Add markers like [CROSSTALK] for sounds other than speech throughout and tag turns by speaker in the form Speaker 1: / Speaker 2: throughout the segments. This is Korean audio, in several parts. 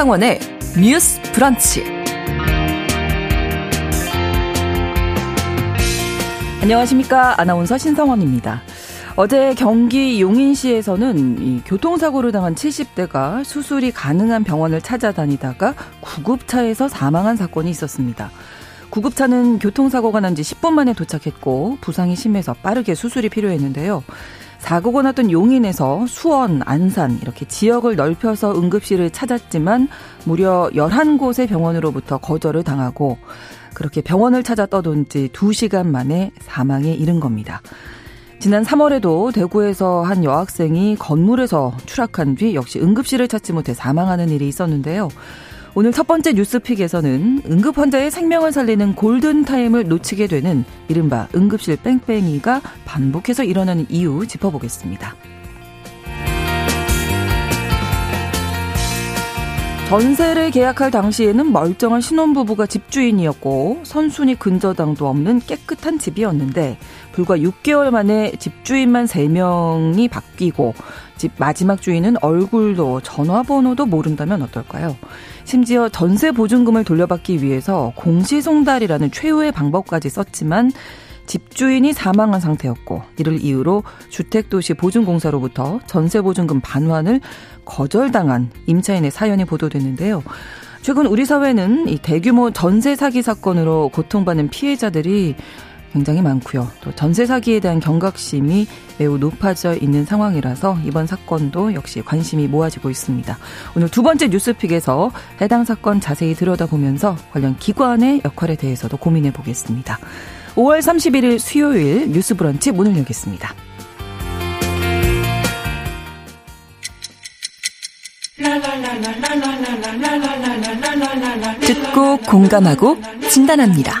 Speaker 1: 신성원의 뉴스 브런치. 안녕하십니까. 아나운서 신성원입니다. 어제 경기 용인시에서는 이 교통사고를 당한 70대가 수술이 가능한 병원을 찾아다니다가 구급차에서 사망한 사건이 있었습니다. 구급차는 교통사고가 난 지 10분 만에 도착했고 부상이 심해서 빠르게 수술이 필요했는데요. 사고가 났던 용인에서 수원, 안산 이렇게 지역을 넓혀서 응급실을 찾았지만 무려 11곳의 병원으로부터 거절을 당하고 그렇게 병원을 찾아 떠돈 지 2시간 만에 사망에 이른 겁니다. 지난 3월에도 대구에서 한 여학생이 건물에서 추락한 뒤 역시 응급실을 찾지 못해 사망하는 일이 있었는데요. 오늘 첫 번째 뉴스픽에서는 응급 환자의 생명을 살리는 골든타임을 놓치게 되는 이른바 응급실 뺑뺑이가 반복해서 일어나는 이유 짚어보겠습니다. 전세를 계약할 당시에는 멀쩡한 신혼부부가 집주인이었고 선순위 근저당도 없는 깨끗한 집이었는데 불과 6개월 만에 집주인만 3명이 바뀌고 집 마지막 주인은 얼굴도 전화번호도 모른다면 어떨까요? 심지어 전세 보증금을 돌려받기 위해서 공시송달이라는 최후의 방법까지 썼지만 집주인이 사망한 상태였고 이를 이유로 주택도시 보증공사로부터 전세보증금 반환을 거절당한 임차인의 사연이 보도됐는데요. 최근 우리 사회는 이 대규모 전세 사기 사건으로 고통받는 피해자들이 굉장히 많고요. 또 전세 사기에 대한 경각심이 매우 높아져 있는 상황이라서 이번 사건도 역시 관심이 모아지고 있습니다. 오늘 두 번째 뉴스픽에서 해당 사건 자세히 들여다보면서 관련 기관의 역할에 대해서도 고민해 보겠습니다. 5월 31일 수요일 뉴스 브런치 문을 열겠습니다. 듣고 공감하고 진단합니다.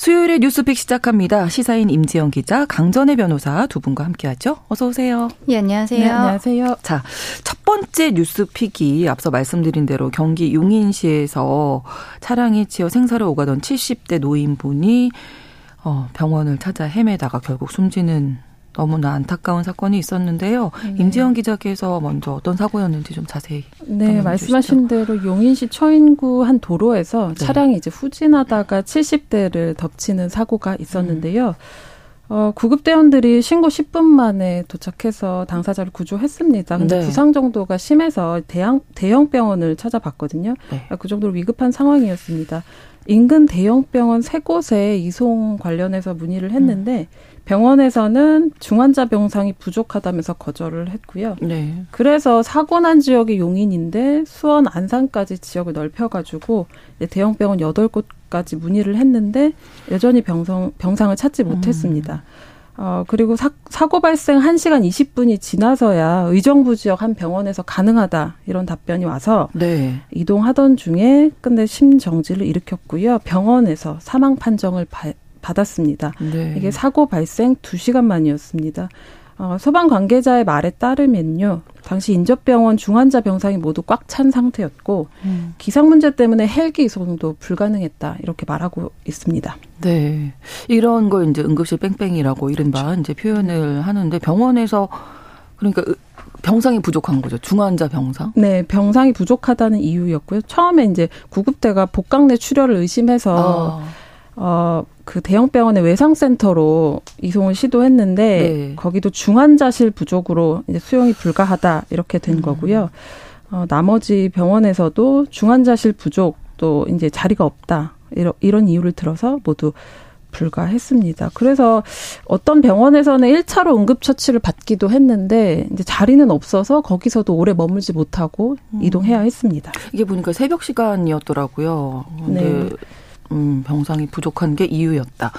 Speaker 1: 수요일에 뉴스픽 시작합니다. 시사인 임지영 기자, 강전의 변호사 두 분과 함께하죠. 어서 오세요.
Speaker 2: 예, 안녕하세요.
Speaker 3: 네, 안녕하세요.
Speaker 1: 자, 첫 번째 뉴스픽이 앞서 말씀드린 대로 경기 용인시에서 차량에 치여 생사를 오가던 70대 노인분이 어, 병원을 찾아 헤매다가 결국 숨지는 너무나 안타까운 사건이 있었는데요. 네. 임지영 기자께서 먼저 어떤 사고였는지 좀 자세히.
Speaker 3: 네, 말씀하신 대로 용인시 처인구 한 도로에서 네. 차량이 이제 후진하다가 70대를 덮치는 사고가 있었는데요. 음. 어, 구급대원들이 신고 10분 만에 도착해서 당사자를 구조했습니다. 근데 네. 부상 정도가 심해서 대형, 대형 병원을 찾아봤거든요. 네. 그 정도로 위급한 상황이었습니다. 인근 대형 병원 세 곳에 이송 관련해서 문의를 했는데 음. 병원에서는 중환자 병상이 부족하다면서 거절을 했고요. 네. 그래서 사고 난 지역이 용인인데 수원 안산까지 지역을 넓혀가지고 대형 병원 여덟 곳까지 문의를 했는데 여전히 병상 병상을 찾지 못했습니다. 음. 어, 그리고 사, 사고 발생 1시간 20분이 지나서야 의정부 지역 한 병원에서 가능하다 이런 답변이 와서 네. 이동하던 중에 근데 심정지를 일으켰고요. 병원에서 사망 판정을 바, 받았습니다. 네. 이게 사고 발생 2시간 만이었습니다. 어, 소방 관계자의 말에 따르면요. 당시 인접병원 중환자 병상이 모두 꽉 찬 상태였고 음. 기상 문제 때문에 헬기 이송도 불가능했다 이렇게 말하고 있습니다.
Speaker 1: 네, 이런 걸 이제 응급실 뺑뺑이라고 이른바 그렇죠. 이제 표현을 하는데 병원에서 그러니까 병상이 부족한 거죠. 중환자 병상?
Speaker 3: 네, 병상이 부족하다는 이유였고요. 처음에 이제 구급대가 복강 내 출혈을 의심해서 아. 어, 그 대형병원의 외상센터로 이송을 시도했는데 네. 거기도 중환자실 부족으로 이제 수용이 불가하다 이렇게 된 음. 거고요. 어, 나머지 병원에서도 중환자실 부족 또 이제 자리가 없다 이런 이런 이유를 들어서 모두 불가했습니다. 그래서 어떤 병원에서는 1차로 응급처치를 받기도 했는데 이제 자리는 없어서 거기서도 오래 머물지 못하고 음. 이동해야 했습니다.
Speaker 1: 이게 보니까 새벽 시간이었더라고요. 네. 음, 병상이 부족한 게 이유였다.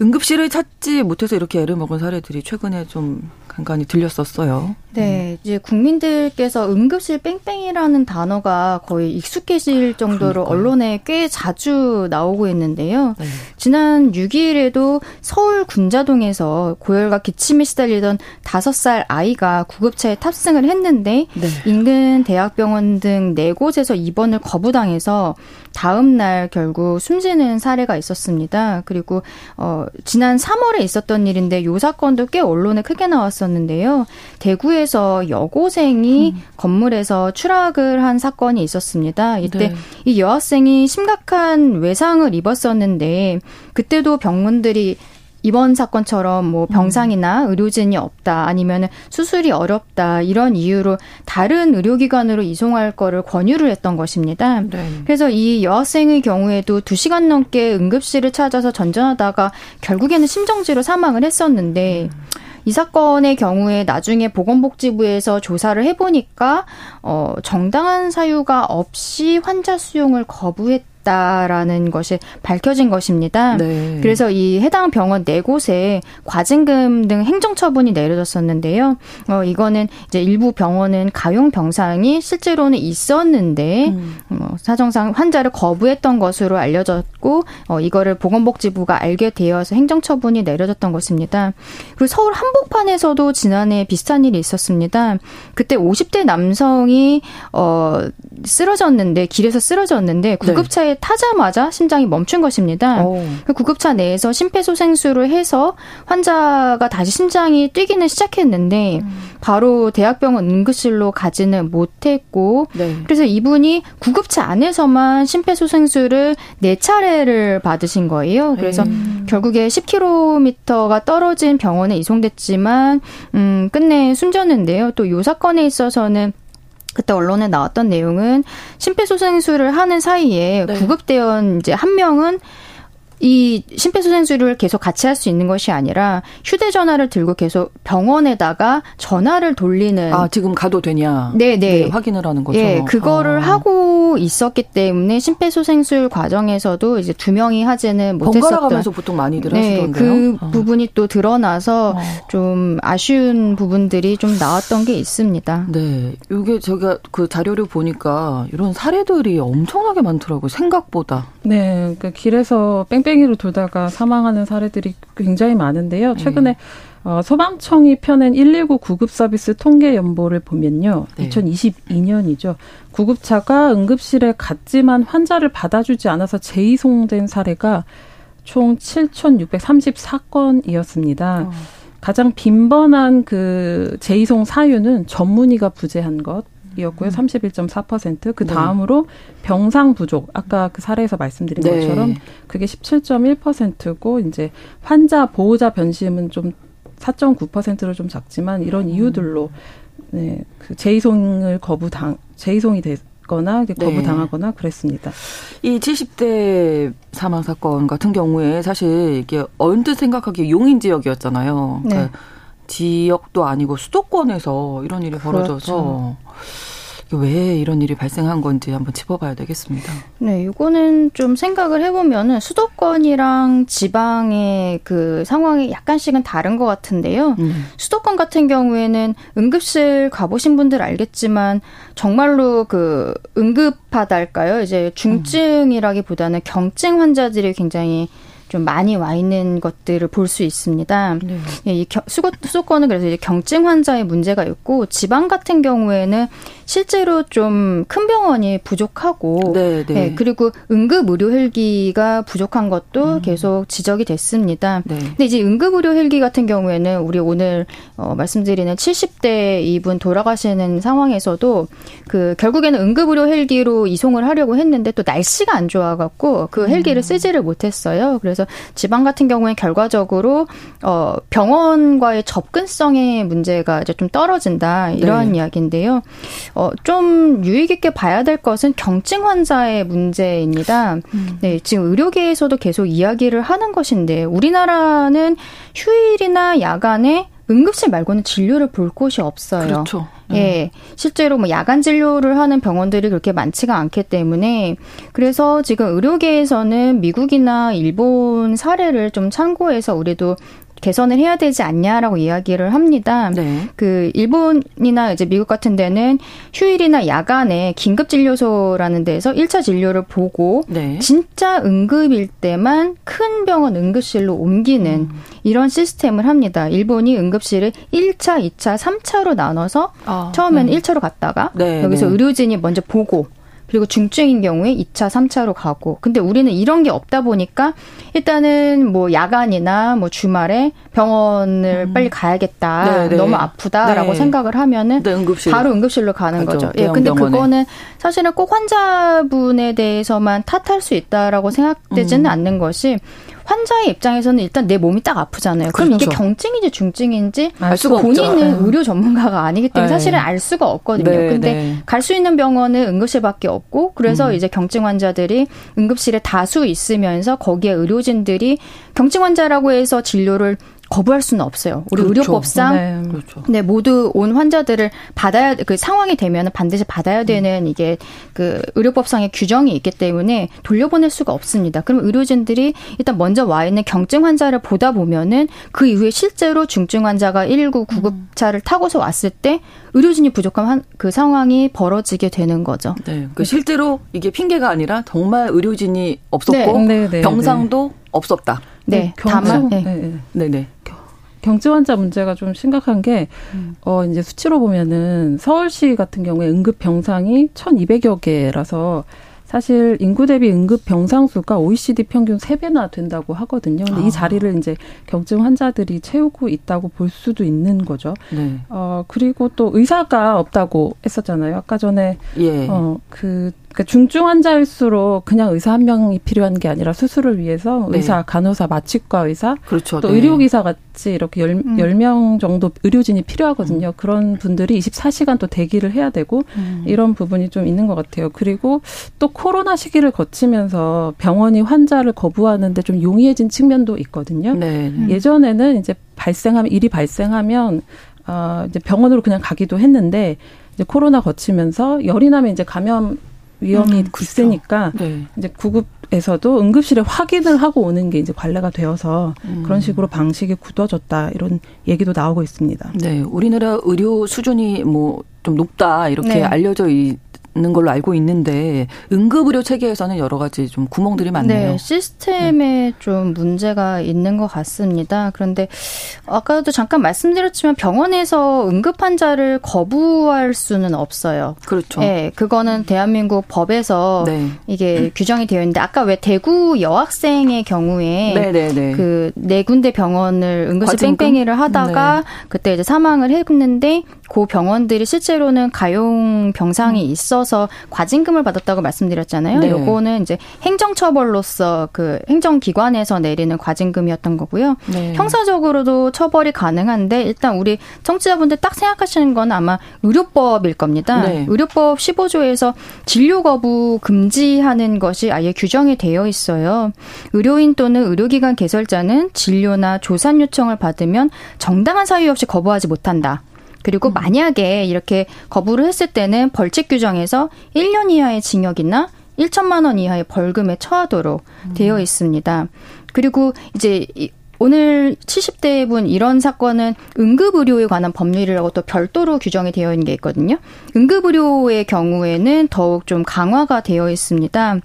Speaker 1: 응급실을 찾지 못해서 이렇게 애를 먹은 사례들이 최근에 좀 간간히 들렸었어요.
Speaker 2: 네, 이제 국민들께서 응급실 뺑뺑이라는 단어가 거의 익숙해질 정도로 그러니까요. 언론에 꽤 자주 나오고 있는데요. 네. 지난 6일에도 서울 군자동에서 고열과 기침에 시달리던 5살 아이가 구급차에 탑승을 했는데 네. 인근 대학병원 등 네 곳에서 입원을 거부당해서 다음 날 결국 숨지는 사례가 있었습니다. 그리고 어 지난 3월에 있었던 일인데 요 사건도 꽤 언론에 크게 나왔었는데요. 대구에 서 여고생이 음. 건물에서 추락을 한 사건이 있었습니다. 이때 네. 이 여학생이 심각한 외상을 입었었는데 그때도 병원들이 이번 사건처럼 뭐 음. 병상이나 의료진이 없다 아니면 수술이 어렵다 이런 이유로 다른 의료기관으로 이송할 거를 권유를 했던 것입니다. 네. 그래서 이 여학생의 경우에도 2시간 넘게 응급실을 찾아서 전전하다가 결국에는 심정지로 사망을 했었는데 음. 이 사건의 경우에 나중에 보건복지부에서 조사를 해보니까 어 정당한 사유가 없이 환자 수용을 거부했 있다라는 것이 밝혀진 것입니다. 네. 그래서 이 해당 병원 네 곳에 과징금 등 행정처분이 내려졌었는데요. 어, 이거는 이제 일부 병원은 가용 병상이 실제로는 있었는데 음. 어, 사정상 환자를 거부했던 것으로 알려졌고 어, 이거를 보건복지부가 알게 되어서 행정처분이 내려졌던 것입니다. 그리고 서울 한복판에서도 지난해 비슷한 일이 있었습니다. 그때 50대 남성이 어 쓰러졌는데 길에서 쓰러졌는데 구급차에 네. 타자마자 심장이 멈춘 것입니다. 오. 그 구급차 내에서 심폐소생술을 해서 환자가 다시 심장이 뛰기는 시작했는데 음. 바로 대학병원 응급실로 가지는 못했고 네. 그래서 이분이 구급차 안에서만 심폐소생술을 네 차례를 받으신 거예요. 그래서 음. 결국에 10km가 떨어진 병원에 이송됐지만 음 끝내 숨졌는데요. 또이 사건에 있어서는 그때 언론에 나왔던 내용은 심폐소생술을 하는 사이에 네. 구급대원 이제 한 명은 이 심폐소생술을 계속 같이 할 수 있는 것이 아니라 휴대전화를 들고 계속 병원에다가 전화를 돌리는
Speaker 1: 아 지금 가도 되냐 네네 네. 네, 확인을 하는 거죠.
Speaker 2: 네 그거를 아. 하고 있었기 때문에 심폐소생술 과정에서도 이제 두 명이 하지는 못했었던 번갈아
Speaker 1: 가면서 보통 많이들
Speaker 2: 네, 하시던데요. 그 아. 부분이 또 드러나서 아. 좀 아쉬운 부분들이 좀 나왔던 게 있습니다.
Speaker 1: 네, 이게 제가 그 자료를 보니까 이런 사례들이 엄청나게 많더라고요. 생각보다.
Speaker 3: 네, 그 길에서 뺑뺑 뺑뺑이로 돌다가 사망하는 사례들이 굉장히 많은데요. 최근에 네. 어, 소방청이 펴낸 119 구급 서비스 통계 연보를 보면요. 네. 2022년이죠. 구급차가 응급실에 갔지만 환자를 받아주지 않아서 재이송된 사례가 총 7,634건이었습니다. 어. 가장 빈번한 그 재이송 사유는 전문의가 부재한 것, 이었고요. 음. 31.4%. 그 다음으로 네. 병상 부족. 아까 그 사례에서 말씀드린 네. 것처럼 그게 17.1%고 이제 환자 보호자 변심은 좀 4.9%로 좀 작지만 이런 음. 이유들로 네, 그 재이송을 거부당 재이송이 됐 거나 거부당하거나 네. 그랬습니다.
Speaker 1: 이 70대 사망 사건 같은 경우에 사실 이게 언뜻 생각하기 용인 지역이었잖아요. 그러니까 네. 지역도 아니고 수도권에서 이런 일이 벌어져서 그렇죠. 왜 이런 일이 발생한 건지 한번 짚어봐야 되겠습니다.
Speaker 2: 네, 이거는 좀 생각을 해보면은 수도권이랑 지방의 그 상황이 약간씩은 다른 것 같은데요. 음. 수도권 같은 경우에는 응급실 가보신 분들 알겠지만 정말로 그 응급하달까요? 이제 중증이라기보다는 경증 환자들이 굉장히 좀 많이 와 있는 것들을 볼 수 있습니다. 네. 예, 이 수거, 수도권은 그래서 이제 경증 환자의 문제가 있고 지방 같은 경우에는 실제로 좀 큰 병원이 부족하고 네, 네. 네, 그리고 응급 의료 헬기가 부족한 것도 음. 계속 지적이 됐습니다. 네. 근데 이제 응급 의료 헬기 같은 경우에는 우리 오늘 어, 말씀드리는 70대 이분 돌아가시는 상황에서도 그 결국에는 응급 의료 헬기로 이송을 하려고 했는데 또 날씨가 안 좋아 갖고 그 헬기를 음. 쓰지를 못했어요. 그래서 지방 같은 경우에 결과적으로 어 병원과의 접근성의 문제가 이제 좀 떨어진다 이러한 네. 이야기인데요. 어, 좀 유익 있게 봐야 될 것은 경증 환자의 문제입니다. 음. 네, 지금 의료계에서도 계속 이야기를 하는 것인데 우리나라는 휴일이나 야간에 응급실 말고는 진료를 볼 곳이 없어요.
Speaker 1: 그렇죠.
Speaker 2: 예. 실제로 뭐 야간 진료를 하는 병원들이 그렇게 많지가 않기 때문에 그래서 지금 의료계에서는 미국이나 일본 사례를 좀 참고해서 우리도 개선을 해야 되지 않냐라고 이야기를 합니다. 네. 그 일본이나 이제 미국 같은 데는 휴일이나 야간에 긴급 진료소라는 데서 1차 진료를 보고 네. 진짜 응급일 때만 큰 병원 응급실로 옮기는 음. 이런 시스템을 합니다. 일본이 응급실을 1차, 2차, 3차로 나눠서 아, 처음에는 네. 1차로 갔다가 네, 여기서 네. 의료진이 먼저 보고 그리고 중증인 경우에 2차, 3차로 가고. 근데 우리는 이런 게 없다 보니까 일단은 뭐 야간이나 뭐 주말에 병원을 음. 빨리 가야겠다. 네네. 네. 너무 아프다라고 네. 생각을 하면은 네, 응급실. 바로 응급실로 가는 가죠. 거죠. 예, 근데 병원에. 그거는 사실은 꼭 환자분에 대해서만 탓할 수 있다라고 생각되지는 음. 않는 것이 환자의 입장에서는 일단 내 몸이 딱 아프잖아요. 그럼 그렇죠. 이게 경증인지 중증인지 알 수가 본인은 없죠. 의료 전문가가 아니기 때문에 네. 사실은 알 수가 없거든요. 네, 근데 네. 갈수 있는 병원은 응급실밖에 없고 그래서 음. 이제 경증 환자들이 응급실에 다수 있으면서 거기에 의료진들이 경증 환자라고 해서 진료를 거부할 수는 없어요. 우리 그렇죠. 의료법상 네. 그렇죠. 네. 모두 온 환자들을 받아야 그 상황이 되면 반드시 받아야 되는 음. 이게 그 의료법상의 규정이 있기 때문에 돌려보낼 수가 없습니다. 그럼 의료진들이 일단 먼저 와 있는 경증 환자를 보다 보면은 그 이후에 실제로 중증 환자가 119 구급차를 음. 타고서 왔을 때 의료진이 부족한 한, 그 상황이 벌어지게 되는 거죠.
Speaker 1: 네. 그 실제로 이게 핑계가 아니라 정말 의료진이 없었고 네. 네, 네 병상도 없었다.
Speaker 2: 네, 다만 네. 네.
Speaker 3: 네. 네. 경증 환자 문제가 좀 심각한 게, 음. 어, 이제 수치로 보면은 서울시 같은 경우에 응급 병상이 1,200여 개라서 사실 인구 대비 응급 병상 수가 OECD 평균 3배나 된다고 하거든요. 근데 아. 이 자리를 이제 경증 환자들이 채우고 있다고 볼 수도 있는 거죠. 네. 어, 그리고 또 의사가 없다고 했었잖아요. 아까 전에 예. 어, 그 그러니까 중증 환자일수록 그냥 의사 한 명이 필요한 게 아니라 수술을 위해서 네. 의사, 간호사, 마취과 의사, 그렇죠. 또 네. 의료기사 같이 이렇게 열, 음. 10명 정도 의료진이 필요하거든요. 음. 그런 분들이 24시간 또 대기를 해야 되고 음. 이런 부분이 좀 있는 것 같아요. 그리고 또 코로나 시기를 거치면서 병원이 환자를 거부하는데 좀 용이해진 측면도 있거든요. 네. 네. 예전에는 이제 발생하면 일이 발생하면 어 이제 병원으로 그냥 가기도 했는데 이제 코로나 거치면서 열이 나면 이제 감염 위험이 음, 그렇죠. 있으니까 네. 이제 구급에서도 응급실에 확인을 하고 오는 게 이제 관례가 되어서 음. 그런 식으로 방식이 굳어졌다 이런 얘기도 나오고 있습니다.
Speaker 1: 네, 우리나라 의료 수준이 뭐 좀 높다 이렇게 네. 알려져 있. 있는 걸로 알고 있는데 응급의료 체계에서는 여러 가지 좀 구멍들이 많네요.
Speaker 2: 네, 시스템에 네. 좀 문제가 있는 것 같습니다. 그런데 아까도 잠깐 말씀드렸지만 병원에서 응급 환자를 거부할 수는 없어요.
Speaker 1: 그렇죠.
Speaker 2: 네, 그거는 대한민국 법에서 네. 이게 음. 규정이 되어 있는데 아까 왜 대구 여학생의 경우에. 그 네 군데 병원을 응급실 과징금? 뺑뺑이를 하다가 네. 그때 이제 사망을 했는데 그 병원들이 실제로는 가용 병상이 음. 있어서 과징금을 받았다고 말씀드렸잖아요. 네. 요거는 이제 행정처벌로서 그 행정기관에서 내리는 과징금이었던 거고요. 네. 형사적으로도 처벌이 가능한데 일단 우리 청취자분들 딱 생각하시는 건 아마 의료법일 겁니다. 네. 의료법 15조에서 진료 거부 금지하는 것이 아예 규정이 되어 있어요. 의료인 또는 의료기관 개설자는 진료나 조산 요청을 받으면 정당한 사유 없이 거부하지 못한다. 그리고 음. 만약에 이렇게 거부를 했을 때는 벌칙 규정에서 1년 이하의 징역이나 1천만 원 이하의 벌금에 처하도록 음. 되어 있습니다. 그리고 이제 오늘 70대 분 이런 사건은 응급의료에 관한 법률이라고 또 별도로 규정이 되어 있는 게 있거든요. 응급의료의 경우에는 더욱 좀 강화가 되어 있습니다.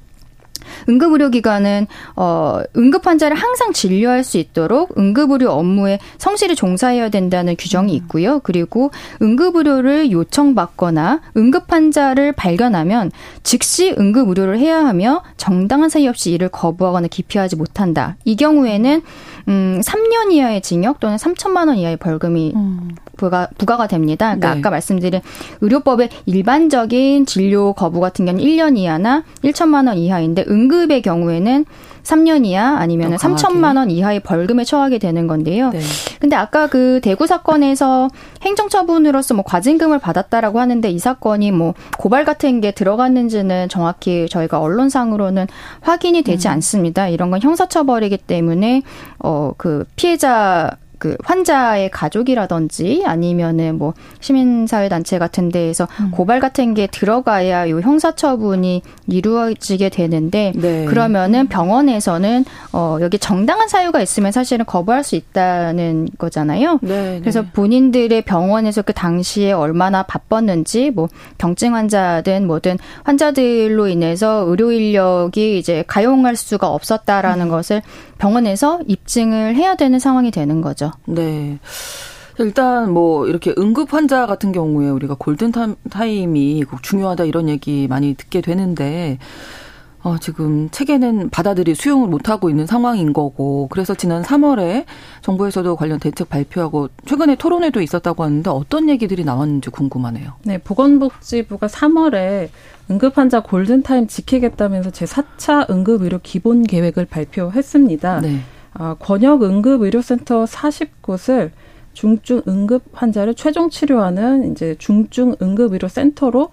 Speaker 2: 응급의료기관은 어 응급 환자를 항상 진료할 수 있도록 응급의료 업무에 성실히 종사해야 된다는 규정이 음. 있고요. 그리고 응급의료를 요청받거나 응급 환자를 발견하면 즉시 응급의료를 해야 하며 정당한 사유 없이 이를 거부하거나 기피하지 못한다. 이 경우에는 음 3년 이하의 징역 또는 3천만 원 이하의 벌금이 음. 부가, 부과가 됩니다. 그러니까 네. 아까 말씀드린 의료법의 일반적인 진료 거부 같은 경우는 1년 이하나 1천만 원 이하인데 응급의 경우에는 3년 이하 아니면 3천만 원 이하의 벌금에 처하게 되는 건데요. 네. 근데 아까 그 대구 사건에서 행정처분으로서 뭐 과징금을 받았다라고 하는데 이 사건이 뭐 고발 같은 게 들어갔는지는 정확히 저희가 언론상으로는 확인이 되지 음. 않습니다. 이런 건 형사처벌이기 때문에 어 그 피해자 그 환자의 가족이라든지 아니면은 뭐 시민사회 단체 같은 데에서 음. 고발 같은 게 들어가야 요 형사처분이 이루어지게 되는데 네. 그러면은 병원에서는 어 여기 정당한 사유가 있으면 사실은 거부할 수 있다는 거잖아요. 네, 네. 그래서 본인들의 병원에서 그 당시에 얼마나 바빴는지 뭐 경증 환자든 뭐든 환자들로 인해서 의료 인력이 이제 가용할 수가 없었다라는 음. 것을 병원에서 입증을 해야 되는 상황이 되는 거죠.
Speaker 1: 네. 일단 뭐 이렇게 응급 환자 같은 경우에 우리가 골든 타임이 중요하다 이런 얘기 많이 듣게 되는데 어, 지금 체계는 받아들이 수용을 못하고 있는 상황인 거고, 그래서 지난 3월에 정부에서도 관련 대책 발표하고, 최근에 토론회도 있었다고 하는데 어떤 얘기들이 나왔는지 궁금하네요.
Speaker 3: 네, 보건복지부가 3월에 응급환자 골든타임 지키겠다면서 제4차 응급의료 기본 계획을 발표했습니다. 네. 아, 권역 응급 의료센터 40곳을 중증 응급 환자를 최종 치료하는 이제 중증 응급 의료 센터로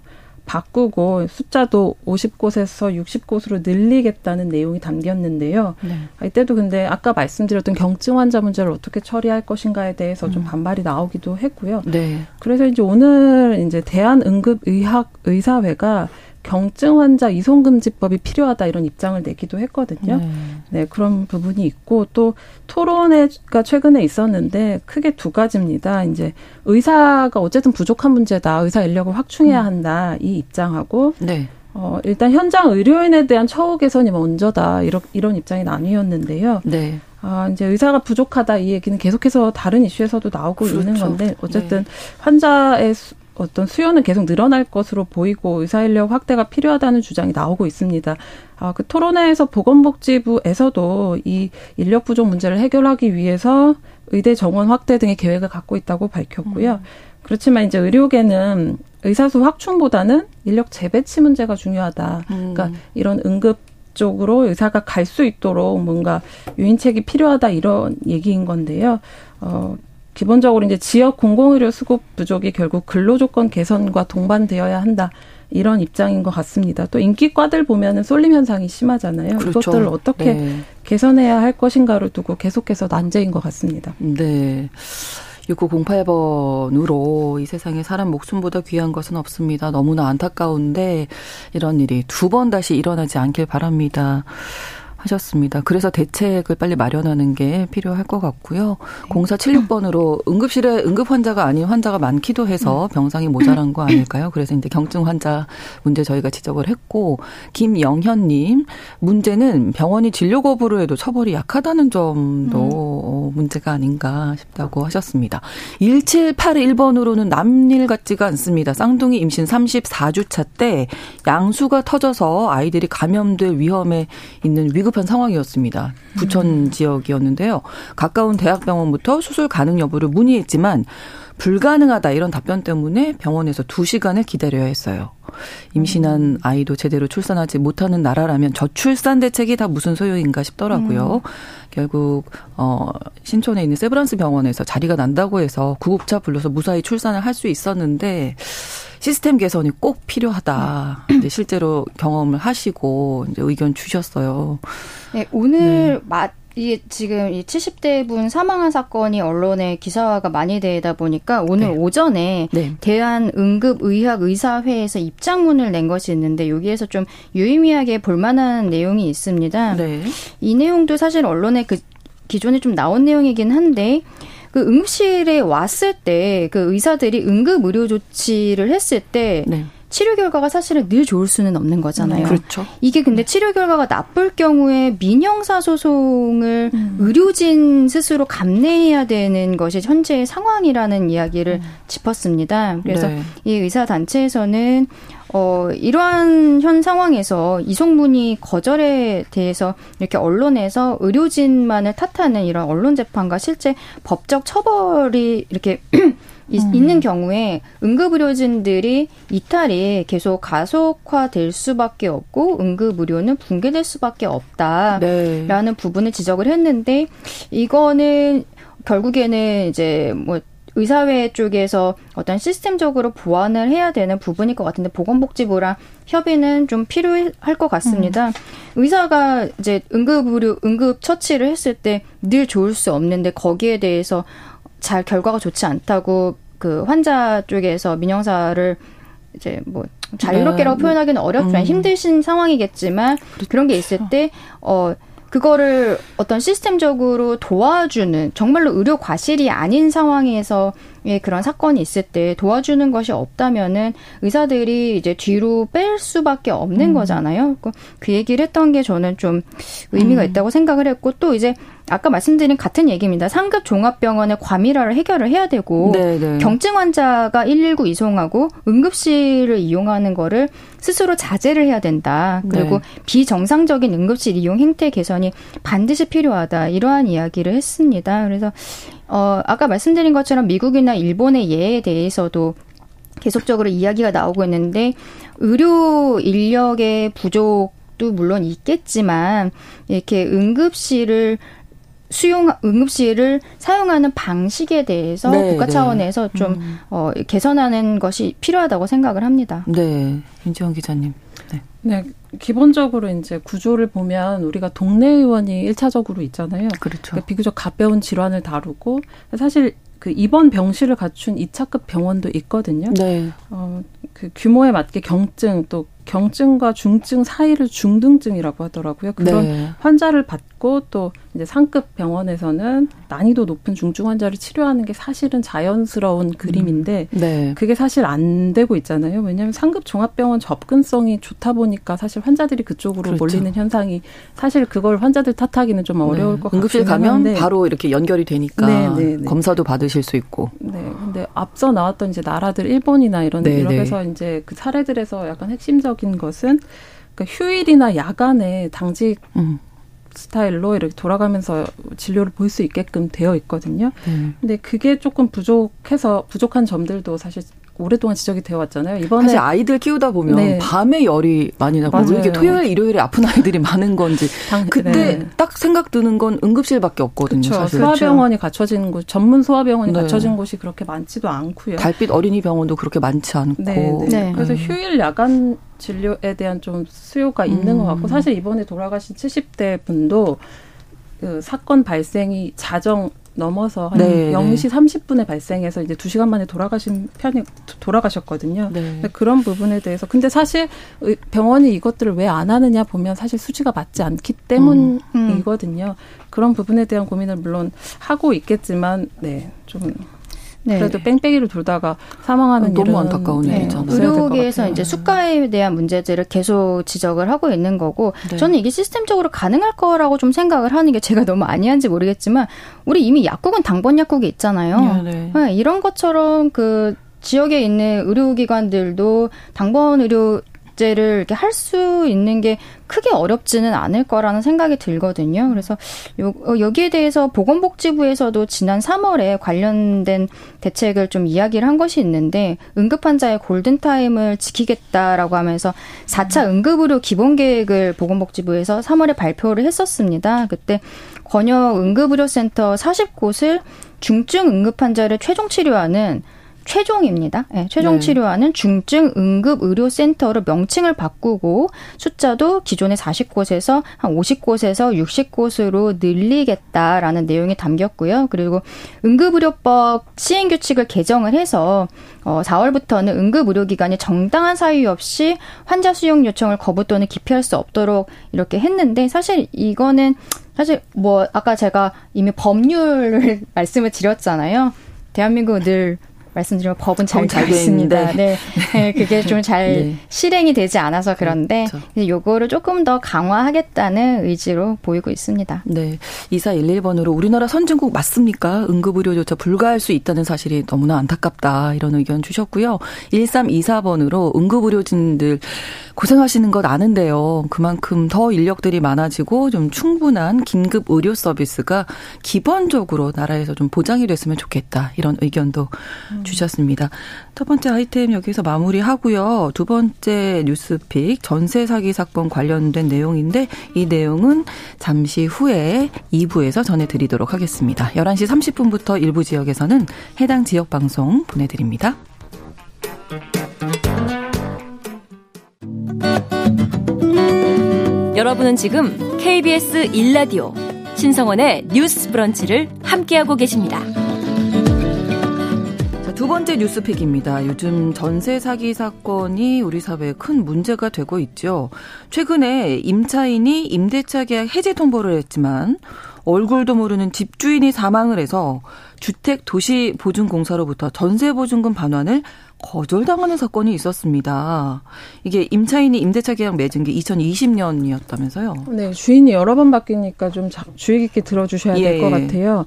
Speaker 3: 바꾸고 숫자도 50곳에서 60곳으로 늘리겠다는 내용이 담겼는데요. 네. 이때도 근데 아까 말씀드렸던 경증 환자 문제를 어떻게 처리할 것인가에 대해서 좀 음. 반발이 나오기도 했고요. 네. 그래서 이제 오늘 이제 대한응급의학 의사회가 경증 환자 이송 금지법이 필요하다 이런 입장을 내기도 했거든요. 네. 네, 그런 부분이 있고 또 토론회가 최근에 있었는데 크게 두 가지입니다. 이제 의사가 어쨌든 부족한 문제다. 의사 인력을 확충해야 음. 한다. 이 입장하고 네. 어, 일단 현장 의료인에 대한 처우 개선이 먼저다. 이런 이런 입장이 나뉘었는데요. 네. 아, 이제 의사가 부족하다 이 얘기는 계속해서 다른 이슈에서도 나오고 그렇죠. 있는 건데 어쨌든 네. 환자의 어떤 수요는 계속 늘어날 것으로 보이고 의사 인력 확대가 필요하다는 주장이 나오고 있습니다. 아, 그 토론회에서 보건복지부에서도 이 인력 부족 문제를 해결하기 위해서 의대 정원 확대 등의 계획을 갖고 있다고 밝혔고요. 음. 그렇지만 이제 의료계는 의사수 확충보다는 인력 재배치 문제가 중요하다. 음. 그러니까 이런 응급 쪽으로 의사가 갈 수 있도록 뭔가 유인책이 필요하다 이런 얘기인 건데요. 어, 기본적으로 이제 지역 공공의료 수급 부족이 결국 근로 조건 개선과 동반되어야 한다. 이런 입장인 것 같습니다. 또 인기과들 보면은 쏠림 현상이 심하잖아요. 그렇죠. 이것들을 어떻게 네. 개선해야 할 것인가를 두고 계속해서 난제인 것 같습니다.
Speaker 1: 네. 6908번으로 이 세상에 사람 목숨보다 귀한 것은 없습니다. 너무나 안타까운데 이런 일이 두 번 다시 일어나지 않길 바랍니다. 하셨습니다. 그래서 대책을 빨리 마련하는 게 필요할 것 같고요. 0476번으로 응급실에 응급 환자가 아닌 환자가 많기도 해서 네. 병상이 모자란 거 아닐까요? 그래서 이제 경증 환자 문제 저희가 지적을 했고 김영현님 문제는 병원이 진료 거부를 해도 처벌이 약하다는 점도 음. 문제가 아닌가 싶다고 하셨습니다. 1781번으로는 남일 같지가 않습니다. 쌍둥이 임신 34주차 때 양수가 터져서 아이들이 감염될 위험에 있는 위급 위급한 상황이었습니다. 부천 음. 지역이었는데요. 가까운 대학병원부터 수술 가능 여부를 문의했지만 불가능하다 이런 답변 때문에 병원에서 2시간을 기다려야 했어요. 임신한 음. 아이도 제대로 출산하지 못하는 나라라면 저출산 대책이 다 무슨 소용인가 싶더라고요. 음. 결국 어 신촌에 있는 세브란스 병원에서 자리가 난다고 해서 구급차 불러서 무사히 출산을 할 수 있었는데 시스템 개선이 꼭 필요하다. 음. 이제 실제로 경험을 하시고 이제 의견 주셨어요.
Speaker 2: 네, 오늘 네. 마, 이게 지금 이 70대 분 사망한 사건이 언론에 기사화가 많이 되다 보니까 오늘 네. 오전에 네. 대한응급의학의사회에서 입장문을 낸 것이 있는데 여기에서 좀 유의미하게 볼만한 내용이 있습니다. 네. 이 내용도 사실 언론에 그 기존에 좀 나온 내용이긴 한데 그 응급실에 왔을 때 그 의사들이 응급 의료 조치를 했을 때 네. 치료 결과가 사실은 늘 좋을 수는 없는 거잖아요.
Speaker 1: 그렇죠.
Speaker 2: 이게 근데 치료 결과가 나쁠 경우에 민형사 소송을 음. 의료진 스스로 감내해야 되는 것이 현재의 상황이라는 이야기를 음. 짚었습니다. 그래서 네. 이 의사 단체에서는 어, 이러한 현 상황에서 이송문이 거절에 대해서 이렇게 언론에서 의료진만을 탓하는 이런 언론 재판과 실제 법적 처벌이 이렇게 [CLEARS THROAT] 음. 있는 경우에 응급의료진들이 이탈이 계속 가속화될 수밖에 없고 응급의료는 붕괴될 수밖에 없다라는 네. 부분을 지적을 했는데 이거는 결국에는 이제 뭐 의사회 쪽에서 어떤 시스템적으로 보완을 해야 되는 부분일 것 같은데 보건복지부랑 협의는 좀 필요할 것 같습니다. 음. 의사가 이제 응급의료 응급 처치를 했을 때 늘 좋을 수 없는데 거기에 대해서 잘 결과가 좋지 않다고 그 환자 쪽에서 민영사를 이제 뭐 자유롭게라고 네. 표현하기는 어렵지만 음. 힘드신 상황이겠지만 그렇죠. 그런 게 있을 때 어 그거를 어떤 시스템적으로 도와주는 정말로 의료 과실이 아닌 상황에서 그런 사건이 있을 때 도와주는 것이 없다면은 의사들이 이제 뒤로 뺄 수밖에 없는 음. 거잖아요. 그, 그 얘기를 했던 게 저는 좀 의미가 음. 있다고 생각을 했고 또 이제 아까 말씀드린 같은 얘기입니다. 상급 종합병원의 과밀화를 해결을 해야 되고 네네. 네. 경증 환자가 119 이송하고 응급실을 이용하는 거를 스스로 자제를 해야 된다. 그리고 네. 비정상적인 응급실 이용 행태 개선이 반드시 필요하다. 이러한 이야기를 했습니다. 그래서 어 아까 말씀드린 것처럼 미국이나 일본의 예에 대해서도 계속적으로 이야기가 나오고 있는데 의료 인력의 부족도 물론 있겠지만 이렇게 응급실을 수용 응급실을 사용하는 방식에 대해서 네, 국가 네. 차원에서 네. 좀 음. 어, 개선하는 것이 필요하다고 생각을 합니다.
Speaker 1: 네, 인지원 기자님.
Speaker 3: 네. 네. 기본적으로 이제 구조를 보면 우리가 동네 의원이 일차적으로 있잖아요.
Speaker 1: 그렇죠.
Speaker 3: 그러니까 비교적 가벼운 질환을 다루고 사실 그 입원 병실을 갖춘 2차급 병원도 있거든요. 네. 어, 그 규모에 맞게 경증 또 경증과 중증 사이를 중등증이라고 하더라고요. 그런 네. 환자를 받고 또 이제 상급 병원에서는 난이도 높은 중증 환자를 치료하는 게 사실은 자연스러운 음. 그림인데 네. 그게 사실 안 되고 있잖아요. 왜냐하면 상급 종합병원 접근성이 좋다 보니까 사실 환자들이 그쪽으로 그렇죠. 몰리는 현상이 사실 그걸 환자들 탓하기는 좀 어려울 네. 것 같아요.
Speaker 1: 응급실 가면 한데. 바로 이렇게 연결이 되니까 네, 네, 네. 검사도 받으실 수 있고.
Speaker 3: 네. 근데 앞서 나왔던 이제 나라들 일본이나 이런 유럽에서 이제 그 사례들에서 약간 핵심적 핵심적인 것은 그러니까 휴일이나 야간에 당직 음. 스타일로 이렇게 돌아가면서 진료를 볼 수 있게끔 되어 있거든요. 음. 근데 그게 조금 부족해서 부족한 점들도 사실 오랫동안 지적이 되어 왔잖아요.
Speaker 1: 이번에 사실 아이들 키우다 보면 네. 밤에 열이 많이 나고 맞아요. 이게 토요일 일요일에 아픈 아이들이 많은 건지 당, 그때 네. 딱 생각 드는 건 응급실밖에 없거든요. 그렇죠.
Speaker 3: 사실. 소아병원이 갖춰진 곳, 전문 소아병원이 네. 갖춰진 곳이 그렇게 많지도 않고요.
Speaker 1: 달빛 어린이 병원도 그렇게 많지 않고. 네, 네.
Speaker 3: 네. 그래서 휴일 야간 진료에 대한 좀 수요가 있는 음. 것 같고 사실 이번에 돌아가신 70대 분도 그 사건 발생이 자정 넘어서 한 네, 0시 네. 30분에 발생해서 이제 2시간 만에 돌아가신 편이 돌아가셨거든요. 네. 그런 부분에 대해서 근데 사실 병원이 이것들을 왜 안 하느냐 보면 사실 수치가 맞지 않기 때문이거든요. 음, 음. 그런 부분에 대한 고민을 물론 하고 있겠지만 네. 좀 네. 그래도 뺑뺑이를 돌다가 사망하는
Speaker 1: 너무 안타까운 네. 일이잖아요.
Speaker 2: 의료계에서 이제 수가에 대한 문제들을 계속 지적을 하고 있는 거고 네. 저는 이게 시스템적으로 가능할 거라고 좀 생각을 하는 게 제가 너무 아니한지 모르겠지만 우리 이미 약국은 당번 약국이 있잖아요. 네, 네. 네 이런 것처럼 그 지역에 있는 의료기관들도 당번 의료 제를 이렇게 할 수 있는 게 크게 어렵지는 않을 거라는 생각이 들거든요. 그래서 요, 어, 여기에 대해서 보건복지부에서도 지난 3월에 관련된 대책을 좀 이야기를 한 것이 있는데 응급환자의 골든타임을 지키겠다라고 하면서 4차 응급의료 기본계획을 보건복지부에서 3월에 발표를 했었습니다. 그때 권역 응급의료센터 40곳을 중증 응급환자를 최종 치료하는 최종입니다. 네, 최종 네. 치료하는 중증 응급 의료 센터로 명칭을 바꾸고 숫자도 기존의 40곳에서 한 50곳에서 60곳으로 늘리겠다라는 내용이 담겼고요. 그리고 응급 의료법 시행 규칙을 개정을 해서 어 4월부터는 응급 의료기관이 정당한 사유 없이 환자 수용 요청을 거부 또는 기피할 수 없도록 이렇게 했는데 사실 이거는 사실 뭐 아까 제가 이미 법률을 [LAUGHS] 말씀을 드렸잖아요. 대한민국은 늘 말씀드린 법은 잘 되어 있습니다. 네. [LAUGHS] 네. 그게 좀잘 네. 실행이 되지 않아서 그런데 그렇죠. 요거를 조금 더 강화하겠다는 의지로 보이고 있습니다.
Speaker 1: 네. 2411번으로 우리나라 선진국 맞습니까? 응급의료조차 불가할 수 있다는 사실이 너무나 안타깝다. 이런 의견 주셨고요. 1324번으로 응급의료진들 고생하시는 것 아는데요. 그만큼 더 인력들이 많아지고 좀 충분한 긴급 의료 서비스가 기본적으로 나라에서 좀 보장이 됐으면 좋겠다. 이런 의견도 주셨습니다. 첫 번째 아이템 여기서 마무리하고요. 두 번째 뉴스픽 전세 사기 사건 관련된 내용인데 이 내용은 잠시 후에 2부에서 전해드리도록 하겠습니다. 11시 30분부터 일부 지역에서는 해당 지역 방송 보내드립니다.
Speaker 4: 여러분은 지금 KBS 1라디오 신성원의 뉴스 브런치를 함께하고 계십니다.
Speaker 1: 자, 두 번째 뉴스픽입니다. 요즘 전세 사기 사건이 우리 사회에 큰 문제가 되고 있죠. 최근에 임차인이 임대차 계약 해지 통보를 했지만 얼굴도 모르는 집주인이 사망을 해서 주택 도시 보증 공사로부터 전세 보증금 반환을 거절당하는 사건이 있었습니다. 이게 임차인이 임대차 계약 맺은 게 2020년이었다면서요?
Speaker 3: 네, 주인이 여러 번 바뀌니까 좀 주의 깊게 들어주셔야 될것 예. 같아요.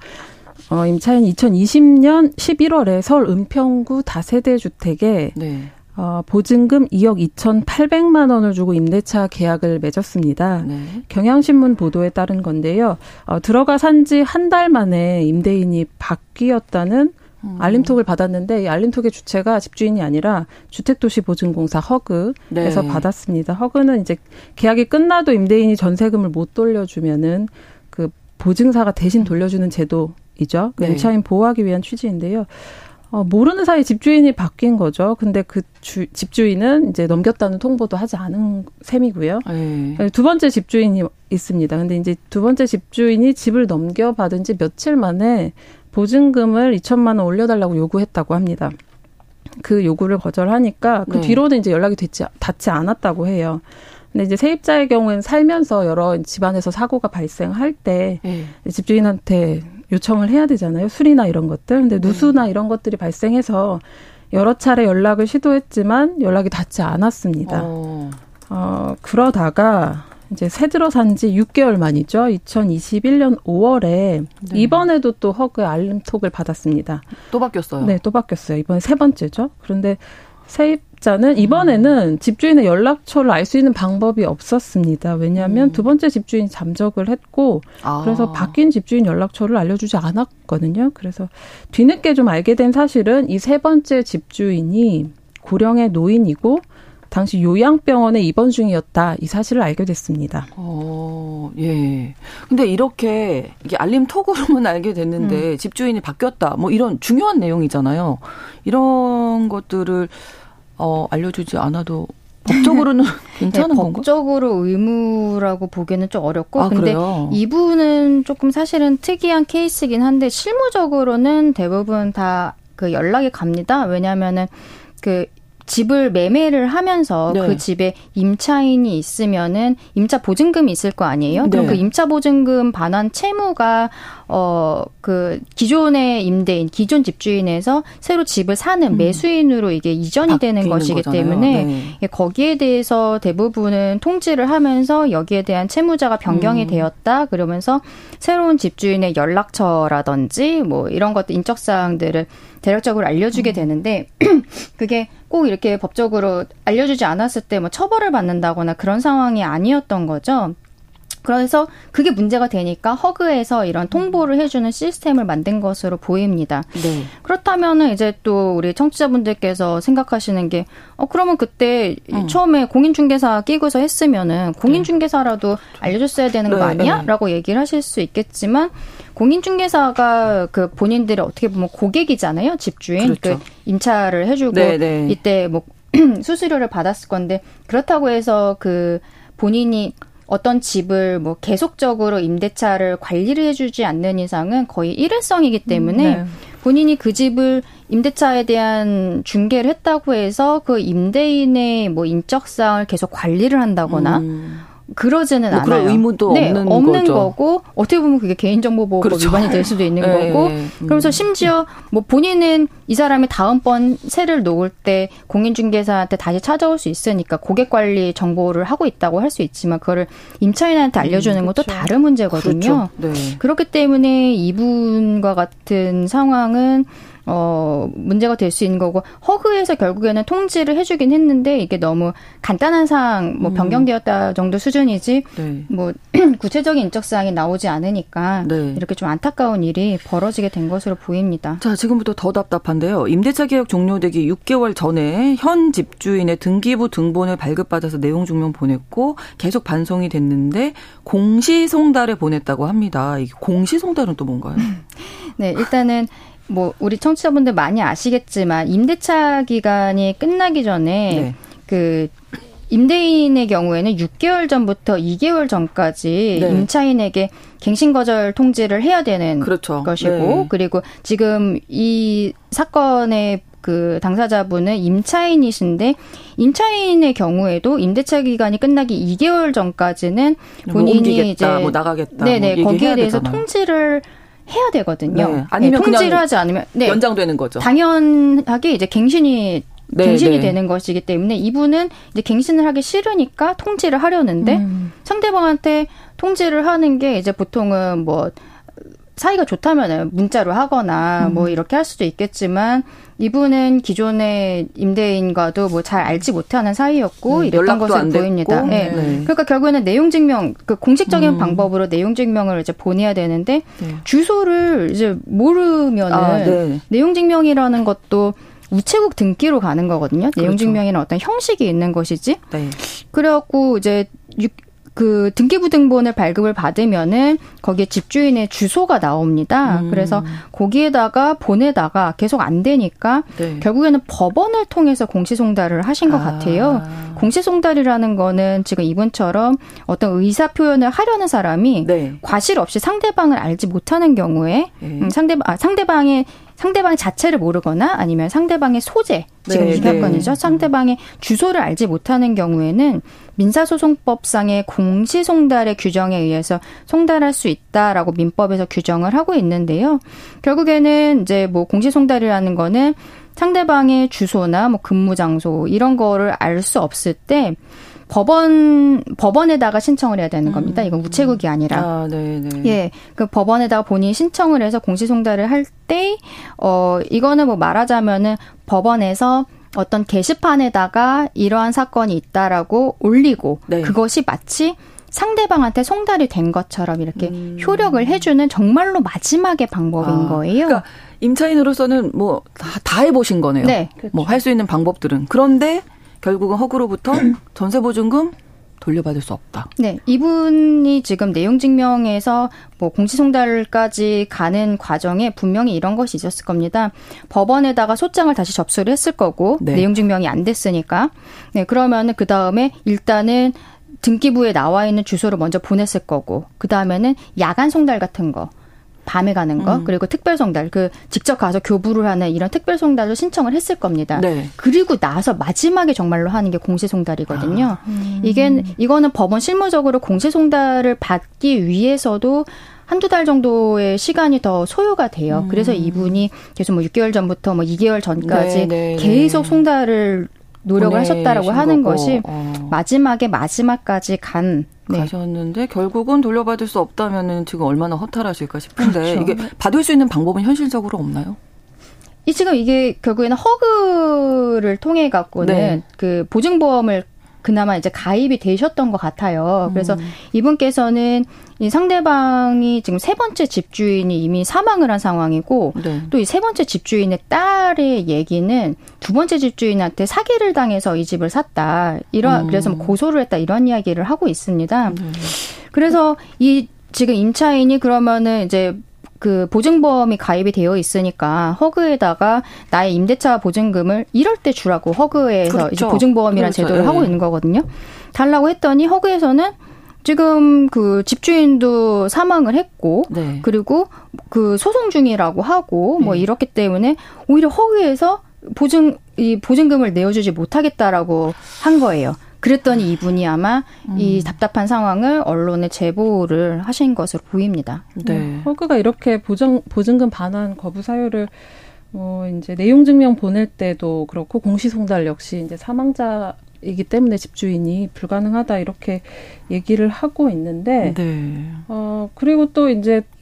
Speaker 3: 어, 임차인 2020년 11월에 서울 은평구 다세대 주택에 네. 어, 보증금 2억 2,800만 원을 주고 임대차 계약을 맺었습니다. 네. 경향신문 보도에 따른 건데요. 어, 들어가 산 지 한 달 만에 임대인이 바뀌었다는 음. 알림톡을 받았는데 이 알림톡의 주체가 집주인이 아니라 주택도시보증공사 허그에서 네. 받았습니다. 허그는 이제 계약이 끝나도 임대인이 전세금을 못 돌려주면은 그 보증사가 대신 돌려주는 제도 이죠. 그 네. 임차인 보호하기 위한 취지인데요. 어, 모르는 사이 집주인이 바뀐 거죠. 근데 그 주, 집주인은 이제 넘겼다는 통보도 하지 않은 셈이고요. 네. 두 번째 집주인이 있습니다. 근데 이제 두 번째 집주인이 집을 넘겨받은 지 며칠 만에 보증금을 2천만 원 올려달라고 요구했다고 합니다. 그 요구를 거절하니까 그 네. 뒤로는 이제 연락이 됐지, 닿지 않았다고 해요. 근데 이제 세입자의 경우에는 살면서 여러 집안에서 사고가 발생할 때 네. 집주인한테 요청을 해야 되잖아요. 술이나 이런 것들. 근데 네. 누수나 네. 이런 것들이 발생해서 여러 차례 연락을 시도했지만 연락이 닿지 않았습니다. 어, 어 그러다가 이제 새 들어 산 지 6개월 만이죠. 2021년 5월에 네. 이번에도 또 허그의 알림톡을 받았습니다.
Speaker 1: 또 바뀌었어요.
Speaker 3: 네, 또 바뀌었어요. 이번 세 번째죠. 그런데 세입 자는 이번에는 음. 집주인의 연락처를 알 수 있는 방법이 없었습니다. 왜냐하면 음. 두 번째 집주인이 잠적을 했고 아. 그래서 바뀐 집주인 연락처를 알려주지 않았거든요. 그래서 뒤늦게 좀 알게 된 사실은 이 세 번째 집주인이 고령의 노인이고 당시 요양병원에 입원 중이었다 이 사실을 알게 됐습니다.
Speaker 1: 어, 예. 근데 이렇게 이게 알림 톡으로만 [LAUGHS] 알게 됐는데 음. 집주인이 바뀌었다 뭐 이런 중요한 내용이잖아요. 이런 것들을 어 알려주지 않아도 법적으로는 [LAUGHS] [LAUGHS] 괜찮은 네, 건가?
Speaker 2: 법적으로 의무라고 보기에는 좀 어렵고 아, 근데 그래요? 이분은 조금 사실은 특이한 케이스긴 한데 실무적으로는 대부분 다 그 연락이 갑니다. 왜냐하면은 그 집을 매매를 하면서 네. 그 집에 임차인이 있으면은 임차 보증금이 있을 거 아니에요? 네. 그럼 그 임차 보증금 반환 채무가 어 그 기존의 임대인, 기존 집주인에서 새로 집을 사는 음. 매수인으로 이게 이전이 되는 것이기 거잖아요. 때문에 네. 예, 거기에 대해서 대부분은 통지를 하면서 여기에 대한 채무자가 변경이 음. 되었다 그러면서 새로운 집주인의 연락처라든지 뭐 이런 것들 인적 사항들을 대략적으로 알려주게 음. 되는데 [CLEARS THROAT] 그게 꼭 이렇게 법적으로 알려주지 않았을 때 뭐 처벌을 받는다거나 그런 상황이 아니었던 거죠. 그래서 그게 문제가 되니까 허그에서 이런 통보를 해주는 시스템을 만든 것으로 보입니다. 네. 그렇다면은 이제 또 우리 청취자분들께서 생각하시는 게, 어, 그러면 그때 음. 처음에 공인중개사 끼고서 했으면은 공인중개사라도 알려줬어야 되는 거 네, 아니야? 네. 라고 얘기를 하실 수 있겠지만, 공인중개사가 그 본인들이 어떻게 보면 고객이잖아요. 집주인. 그렇죠. 그 임차를 해주고, 네네. 네. 이때 뭐 [CLEARS THROAT] 수수료를 받았을 건데, 그렇다고 해서 그 본인이 어떤 집을 뭐 계속적으로 임대차를 관리를 해주지 않는 이상은 거의 일회성이기 때문에 음, 네. 본인이 그 집을 임대차에 대한 중개를 했다고 해서 그 임대인의 뭐 인적사항을 계속 관리를 한다거나 음. 그러지는 뭐 않아요.
Speaker 1: 그런 의무도
Speaker 2: 네,
Speaker 1: 없는,
Speaker 2: 없는. 거고 어떻게 보면 그게 개인정보보호법 그렇죠. 위반이 될 수도 있는 네, 거고 네. 그러면서 심지어 뭐 본인은 이 사람이 다음번 세를 놓을 때 공인중개사한테 다시 찾아올 수 있으니까 고객관리 정보를 하고 있다고 할 수 있지만 그거를 임차인한테 알려주는 음, 그렇죠. 것도 다른 문제거든요. 그렇죠. 네. 그렇기 때문에 이분과 같은 상황은 어, 문제가 될 수 있는 거고, 허그에서 결국에는 통지를 해주긴 했는데, 이게 너무 간단한 사항, 뭐, 음. 변경되었다 정도 수준이지, 네. 뭐, [CLEARS THROAT] 구체적인 인적 사항이 나오지 않으니까, 네. 이렇게 좀 안타까운 일이 벌어지게 된 것으로 보입니다.
Speaker 1: 자, 지금부터 더 답답한데요. 임대차 계약 종료되기 6개월 전에 현 집주인의 등기부 등본을 발급받아서 내용 증명 보냈고, 계속 반송이 됐는데, 공시 송달을 보냈다고 합니다. 이 공시 송달은 또 뭔가요? [LAUGHS]
Speaker 2: 네, 일단은, 뭐 우리 청취자분들 많이 아시겠지만 임대차 기간이 끝나기 전에 네. 그 임대인의 경우에는 6개월 전부터 2개월 전까지 네. 임차인에게 갱신 거절 통지를 해야 되는 그렇죠. 것이고 네. 그리고 지금 이 사건의 그 당사자분은 임차인이신데 임차인의 경우에도 임대차 기간이 끝나기 2개월 전까지는
Speaker 1: 뭐 본인이 뭐 이제 뭐 나가겠다
Speaker 2: 네네 뭐 거기에 대해서 되잖아요. 통지를 해야 되거든요. 네. 아니면 네, 통지를 하지 않으면
Speaker 1: 네. 연장되는 거죠.
Speaker 2: 당연하게 이제 갱신이 네, 갱신이 네. 되는 것이기 때문에 이분은 이제 갱신을 하기 싫으니까 통지를 하려는데 음. 상대방한테 통지를 하는 게 이제 보통은 뭐 사이가 좋다면은 문자로 하거나 음. 뭐 이렇게 할 수도 있겠지만 이분은 기존의 임대인과도 뭐 잘 알지 못하는 사이였고 음, 이랬던 것으로 보입니다. 네. 네. 그러니까 결국에는 내용 증명 그 공식적인 음. 방법으로 내용 증명을 이제 보내야 되는데 네. 주소를 이제 모르면은 아, 네. 내용 증명이라는 것도 우체국 등기로 가는 거거든요. 그렇죠. 내용 증명에는 어떤 형식이 있는 것이지. 네. 그래갖고 이제 그 등기부등본을 발급을 받으면은 거기에 집주인의 주소가 나옵니다. 음. 그래서 거기에다가 보내다가 계속 안 되니까 네. 결국에는 법원을 통해서 공시송달을 하신 것 아. 같아요. 공시송달이라는 거는 지금 이분처럼 어떤 의사 표현을 하려는 사람이 네. 과실 없이 상대방을 알지 못하는 경우에 네. 음, 상대 아, 상대방의 상대방 자체를 모르거나 아니면 상대방의 소재 지금 네, 이 사건이죠. 네. 상대방의 주소를 알지 못하는 경우에는 민사소송법상의 공시송달의 규정에 의해서 송달할 수 있다라고 민법에서 규정을 하고 있는데요. 결국에는 이제 뭐 공시송달이라는 거는 상대방의 주소나 뭐 근무 장소 이런 거를 알 수 없을 때 법원 법원에다가 신청을 해야 되는 겁니다. 이건 음. 우체국이 아니라. 아, 네, 네. 예. 그 법원에다가 본인이 신청을 해서 공시송달을 할 때 어 이거는 뭐 말하자면은 법원에서 어떤 게시판에다가 이러한 사건이 있다라고 올리고 네. 그것이 마치 상대방한테 송달이 된 것처럼 이렇게 음. 효력을 해주는 정말로 마지막의 방법인 아, 거예요.
Speaker 1: 그러니까 임차인으로서는 뭐 다 해보신 거네요. 네, 그렇죠. 뭐할 수 있는 방법들은 그런데 결국은 허구로부터 [CLEARS THROAT] 전세 보증금 돌려받을 수 없다.
Speaker 2: 네, 이분이 지금 내용 증명에서 뭐 공시송달까지 가는 과정에 분명히 이런 것이 있었을 겁니다. 법원에다가 소장을 다시 접수를 했을 거고 네. 내용 증명이 안 됐으니까. 네, 그러면은 그 다음에 일단은 등기부에 나와 있는 주소를 먼저 보냈을 거고 그 다음에는 야간 송달 같은 거. 밤에 가는 거 음. 그리고 특별 송달 그 직접 가서 교부를 하는 이런 특별 송달도 신청을 했을 겁니다. 네. 그리고 나서 마지막에 정말로 하는 게 공시 송달이거든요. 아. 음. 이게 이거는 법원 실무적으로 공시 송달을 받기 위해서도 한두 달 정도의 시간이 더 소요가 돼요. 음. 그래서 이분이 계속 뭐 6개월 전부터 뭐 2개월 전까지 네, 네, 네. 계속 송달을 노력을 하셨다라고 하는 거고. 것이 어. 마지막에 마지막까지 간
Speaker 1: 네. 가셨는데 결국은 돌려받을 수 없다면은 지금 얼마나 허탈하실까 싶은데 그렇죠. 이게 받을 수 있는 방법은 현실적으로 없나요?
Speaker 2: 이 지금 이게 결국에는 허그를 통해 갖고는 네. 그 보증보험을 그나마 이제 가입이 되셨던 것 같아요. 그래서 음. 이분께서는 이 상대방이 지금 세 번째 집주인이 이미 사망을 한 상황이고 네. 또이 세 번째 집주인의 딸의 얘기는 두 번째 집주인한테 사기를 당해서 이 집을 샀다. 이런 음. 그래서 뭐 고소를 했다 이런 이야기를 하고 있습니다. 네. 그래서 이 지금 임차인이 그러면은 이제 그 보증보험이 가입이 되어 있으니까 허그에다가 나의 임대차 보증금을 이럴 때 주라고 허그에서 그렇죠. 이제 보증보험이라는 그렇죠. 제도를 네. 하고 있는 거거든요. 달라고 했더니 허그에서는 지금 그 집주인도 사망을 했고 네. 그리고 그 소송 중이라고 하고 뭐 네. 이렇기 때문에 오히려 허그에서 보증 이 보증금을 내어주지 못하겠다라고 한 거예요. 그랬더니 이분이 아마 음. 이 답답한 상황을 언론에 제보를 하신 것으로 보입니다.
Speaker 3: 네. 허그가 이렇게 보증 보증금 반환 거부 사유를 뭐 이제 내용 증명 보낼 때도 그렇고 공시송달 역시 이제 사망자 이기 때문에 집주인이 불가능하다 이렇게 얘기를 하고 있는데 네. 어 그리고 또 이제 그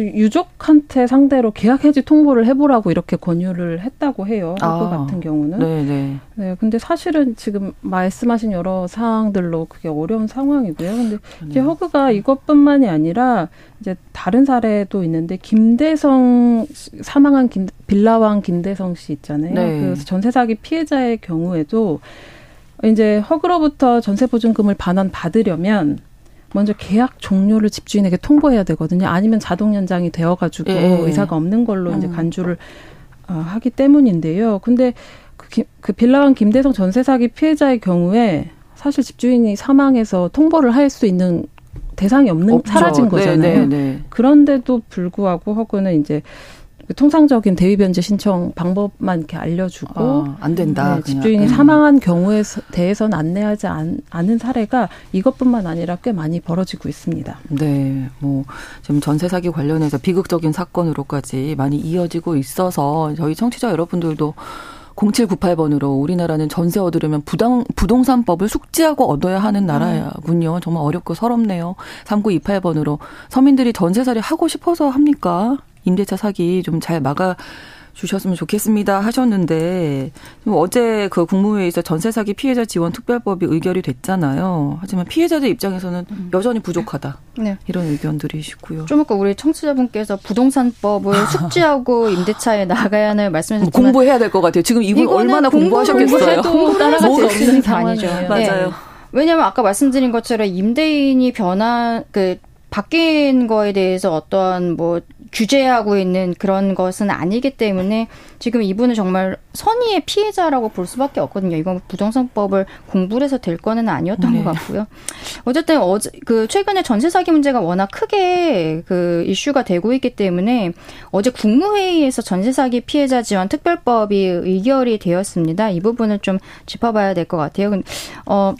Speaker 3: 유족한테 상대로 계약 해지 통보를 해보라고 이렇게 권유를 했다고 해요. 아. 그 같은 경우는. 네네. 네. 네. 근데 사실은 지금 말씀하신 여러 사항들로 그게 어려운 상황이고요. 근데 이제 허그가 이것뿐만이 아니라 이제 다른 사례도 있는데 김대성 사망한 김, 빌라왕 김대성 씨 있잖아요. 네. 그 전세 사기 피해자의 경우에도 이제 허그로부터 전세 보증금을 반환 받으려면 먼저 계약 종료를 집주인에게 통보해야 되거든요. 아니면 자동 연장이 되어가지고 예. 예. 의사가 없는 걸로 이제 음. 간주를 어, 하기 때문인데요. 근데 그, 그 빌라왕 김대성 전세 사기 피해자의 경우에 사실 집주인이 사망해서 통보를 할 수 있는 대상이 없는 없죠. 사라진 네, 거잖아요. 네, 네, 네. 그런데도 불구하고 허그는 이제 그 통상적인 대위 변제 신청 방법만 이렇게 알려주고 아,
Speaker 1: 안 된다. 네,
Speaker 3: 집주인이 음. 사망한 경우에 대해서는 안내하지 않, 은 사례가 이것뿐만 아니라 꽤 많이 벌어지고 있습니다.
Speaker 1: 네, 뭐 지금 전세 사기 관련해서 비극적인 사건으로까지 많이 이어지고 있어서 저희 청취자 여러분들도 0798번으로 우리나라는 전세 얻으려면 부당, 부동산법을 숙지하고 얻어야 하는 나라군요. 정말 어렵고 서럽네요. 3928번으로 서민들이 전세살이 하고 싶어서 합니까? 임대차 사기 좀 잘 막아 주셨으면 좋겠습니다 하셨는데 어제 그 국무회의에서 전세 사기 피해자 지원 특별법이 의결이 됐잖아요. 하지만 피해자들 입장에서는 음. 여전히 부족하다. 네. 이런 의견들이시고요.
Speaker 2: 좀 아까 우리 청취자분께서 부동산법을 숙지하고 임대차에 나가야 하는 말씀하셨지만
Speaker 1: 공부해야 될 것 같아요. 지금 이분 얼마나 공부하셨겠어요.
Speaker 2: 따라갈 수 없는 단이죠.
Speaker 1: 맞아요. 네.
Speaker 2: 왜냐하면 아까 말씀드린 것처럼 임대인이 변한 그 바뀐 거에 대해서 어떠한 뭐 규제하고 있는 그런 것은 아니기 때문에 지금 이분은 정말 선의의 피해자라고 볼 수밖에 없거든요. 이건 부동산법을 공부를 해서 될 거는 아니었던 네. 것 같고요. 어쨌든 어제 그 최근에 전세 사기 문제가 워낙 크게 그 이슈가 되고 있기 때문에 어제 국무회의에서 전세 사기 피해자 지원 특별법이 의결이 되었습니다. 이 부분을 좀 짚어봐야 될 것 같아요. 어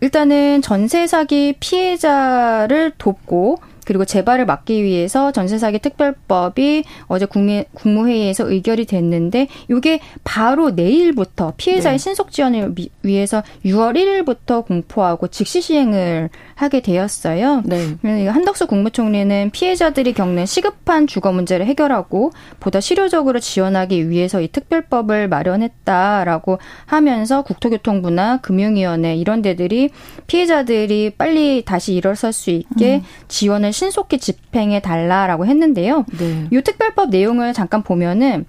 Speaker 2: 일단은 전세 사기 피해자를 돕고 그리고 재발을 막기 위해서 전세 사기 특별법이 어제 국미, 국무회의에서 의결이 됐는데 이게 바로 내일부터 피해자의 네. 신속 지원을 위해서 6월 1일부터 공포하고 즉시 시행을 하게 되었어요. 네. 한덕수 국무총리는 피해자들이 겪는 시급한 주거 문제를 해결하고 보다 실효적으로 지원하기 위해서 이 특별법을 마련했다라고 하면서 국토교통부나 금융위원회 이런 데들이 피해자들이 빨리 다시 일어설 수 있게 음. 지원을 신속히 집행해 달라라고 했는데요. 네. 이 특별법 내용을 잠깐 보면은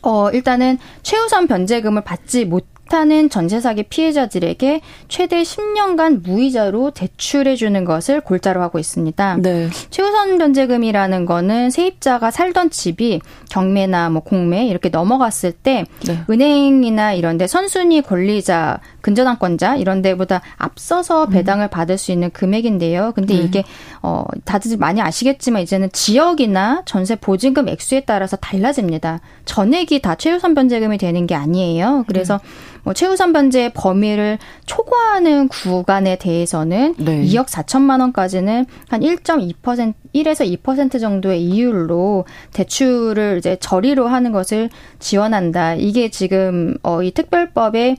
Speaker 2: 어 일단은 최우선 변제금을 받지 못 하는 전세 사기 피해자들에게 최대 10년간 무이자로 대출해 주는 것을 골자로 하고 있습니다. 네. 최우선 변제금이라는 거는 세입자가 살던 집이 경매나 뭐 공매 이렇게 넘어갔을 때 네. 은행이나 이런 데 선순위 권리자 근저당권자 이런 데보다 앞서서 음. 배당을 음. 받을 수 있는 금액인데요. 근데 네. 이게 어 다들 많이 아시겠지만 이제는 지역이나 전세 보증금 액수에 따라서 달라집니다. 전액이 다 최우선 변제금이 되는 게 아니에요. 그래서 음. 뭐 최우선 변제 범위를 초과하는 구간에 대해서는 네. 2억 4천만 원까지는 한 1.2% 1에서 2% 정도의 이율로 대출을 이제 저리로 하는 것을 지원한다. 이게 지금 어이 특별법의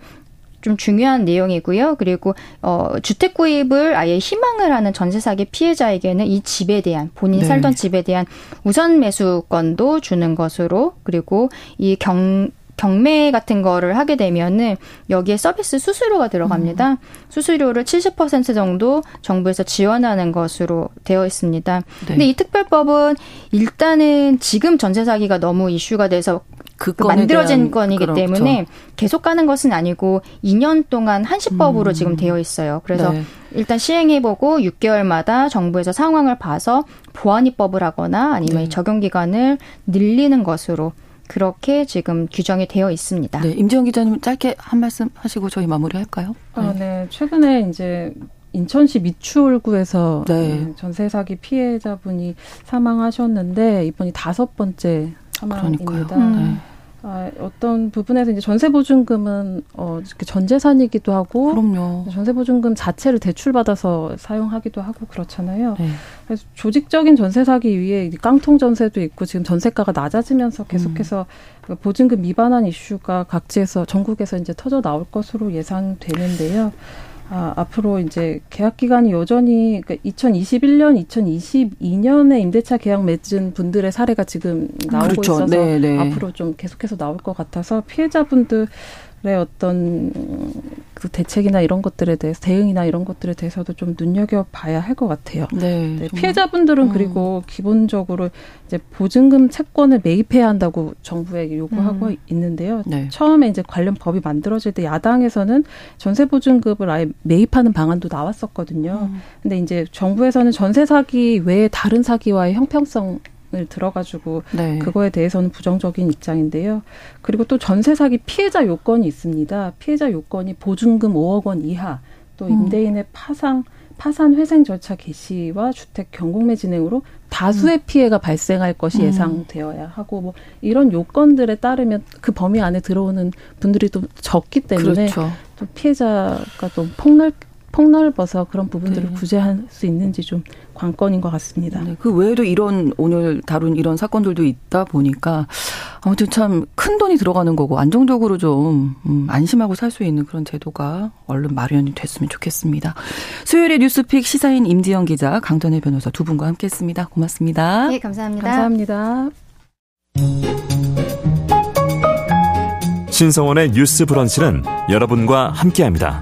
Speaker 2: 좀 중요한 내용이고요. 그리고 어 주택 구입을 아예 희망을 하는 전세 사기 피해자에게는 이 집에 대한 본인이 네. 살던 집에 대한 우선 매수권도 주는 것으로 그리고 이 경 경매 같은 거를 하게 되면은 여기에 서비스 수수료가 들어갑니다. 음. 수수료를 70% 정도 정부에서 지원하는 것으로 되어 있습니다. 네. 근데 이 특별법은 일단은 지금 전세 사기가 너무 이슈가 돼서 그 만들어진 건이기 그렇죠. 때문에 계속 가는 것은 아니고 2년 동안 한시법으로 음. 지금 되어 있어요. 그래서 네. 일단 시행해보고 6개월마다 정부에서 상황을 봐서 보완 입법을 하거나 아니면 네. 적용 기간을 늘리는 것으로 그렇게 지금 규정이 되어 있습니다.
Speaker 1: 네, 임지영 기자님 짧게 한 말씀 하시고 저희 마무리할까요?
Speaker 3: 아, 네. 네. 최근에 이제 인천시 미추홀구에서 네. 전세 사기 피해자분이 사망하셨는데 이번이 다섯 번째 사망입니다. 음. 네. 아, 어떤 부분에서 이제 전세보증금은 어, 전재산이기도 하고
Speaker 1: 그럼요.
Speaker 3: 전세보증금 자체를 대출받아서 사용하기도 하고 그렇잖아요. 네. 그래서 조직적인 전세 사기 위해 깡통 전세도 있고 지금 전세가가 낮아지면서 계속해서 음. 보증금 미반환 이슈가 각지에서 전국에서 이제 터져 나올 것으로 예상되는데요. 아, 앞으로 이제 계약 기간이 여전히 그러니까 2021년, 2022년에 임대차 계약 맺은 분들의 사례가 지금 나오고 그렇죠. 있어서 네, 네. 앞으로 좀 계속해서 나올 것 같아서 피해자분들 어떤 그 대책이나 이런 것들에 대해서 대응이나 이런 것들에 대해서도 좀 눈여겨 봐야 할 것 같아요. 네, 네 피해자분들은 음. 그리고 기본적으로 이제 보증금 채권을 매입해야 한다고 정부에게 요구하고 음. 있는데요. 네. 처음에 이제 관련 법이 만들어질 때 야당에서는 전세 보증금을 아예 매입하는 방안도 나왔었거든요. 음. 근데 이제 정부에서는 전세 사기 외에 다른 사기와의 형평성 을 들어가지고 네. 그거에 대해서는 부정적인 입장인데요. 그리고 또 전세 사기 피해자 요건이 있습니다. 피해자 요건이 보증금 5억 원 이하, 또 음. 임대인의 파상 파산 회생 절차 개시와 주택 경공매 진행으로 다수의 음. 피해가 발생할 것이 음. 예상되어야 하고 뭐 이런 요건들에 따르면 그 범위 안에 들어오는 분들이 또 적기 때문에 그렇죠. 또 피해자가 또 폭넓 폭넓어서 그런 부분들을 네. 구제할 수 있는지 좀 관건인 것 같습니다. 네,
Speaker 1: 그 외에도 이런 오늘 다룬 이런 사건들도 있다 보니까 아무튼 참 큰 돈이 들어가는 거고 안정적으로 좀 음, 안심하고 살 수 있는 그런 제도가 얼른 마련이 됐으면 좋겠습니다. 수요일에 뉴스픽 시사인 임지영 기자, 강전혜 변호사 두 분과 함께했습니다. 고맙습니다.
Speaker 2: 네, 감사합니다.
Speaker 3: 감사합니다.
Speaker 5: 신성원의 뉴스 브런치는 여러분과 함께합니다.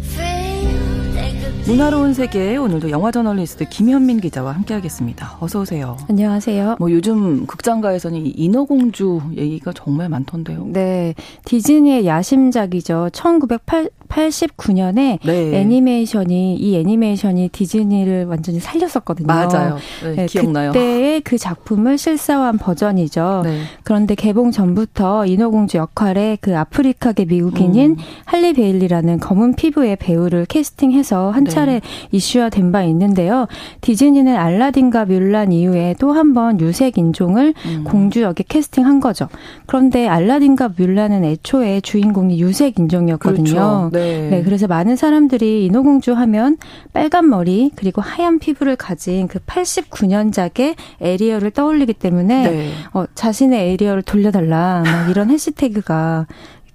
Speaker 1: 문화로운 세계 오늘도 영화 저널리스트 김현민 기자와 함께하겠습니다. 어서 오세요.
Speaker 6: 안녕하세요.
Speaker 1: 뭐 요즘 극장가에서는 인어공주 얘기가 정말 많던데요.
Speaker 6: 네, 디즈니의 야심작이죠. 1908 89년에 네. 애니메이션이 이 애니메이션이 디즈니를 완전히 살렸었거든요.
Speaker 1: 맞아요. 네, 네,
Speaker 6: 기억나요. 그때의 그 작품을 실사화한 버전이죠. 네. 그런데 개봉 전부터 인어공주 역할에 그 아프리카계 미국인인 음. 할리 베일리라는 검은 피부의 배우를 캐스팅해서 한 네. 차례 이슈화된 바 있는데요. 디즈니는 알라딘과 뮬란 이후에 또 한 번 유색 인종을 음. 공주 역에 캐스팅한 거죠. 그런데 알라딘과 뮬란은 애초에 주인공이 유색 인종이었거든요. 그렇죠. 네. 네. 네. 그래서 많은 사람들이 인어공주 하면 빨간 머리 그리고 하얀 피부를 가진 그 89년작의 에리어를 떠올리기 때문에 네. 어, 자신의 에리어를 돌려달라 막 이런 [LAUGHS] 해시태그가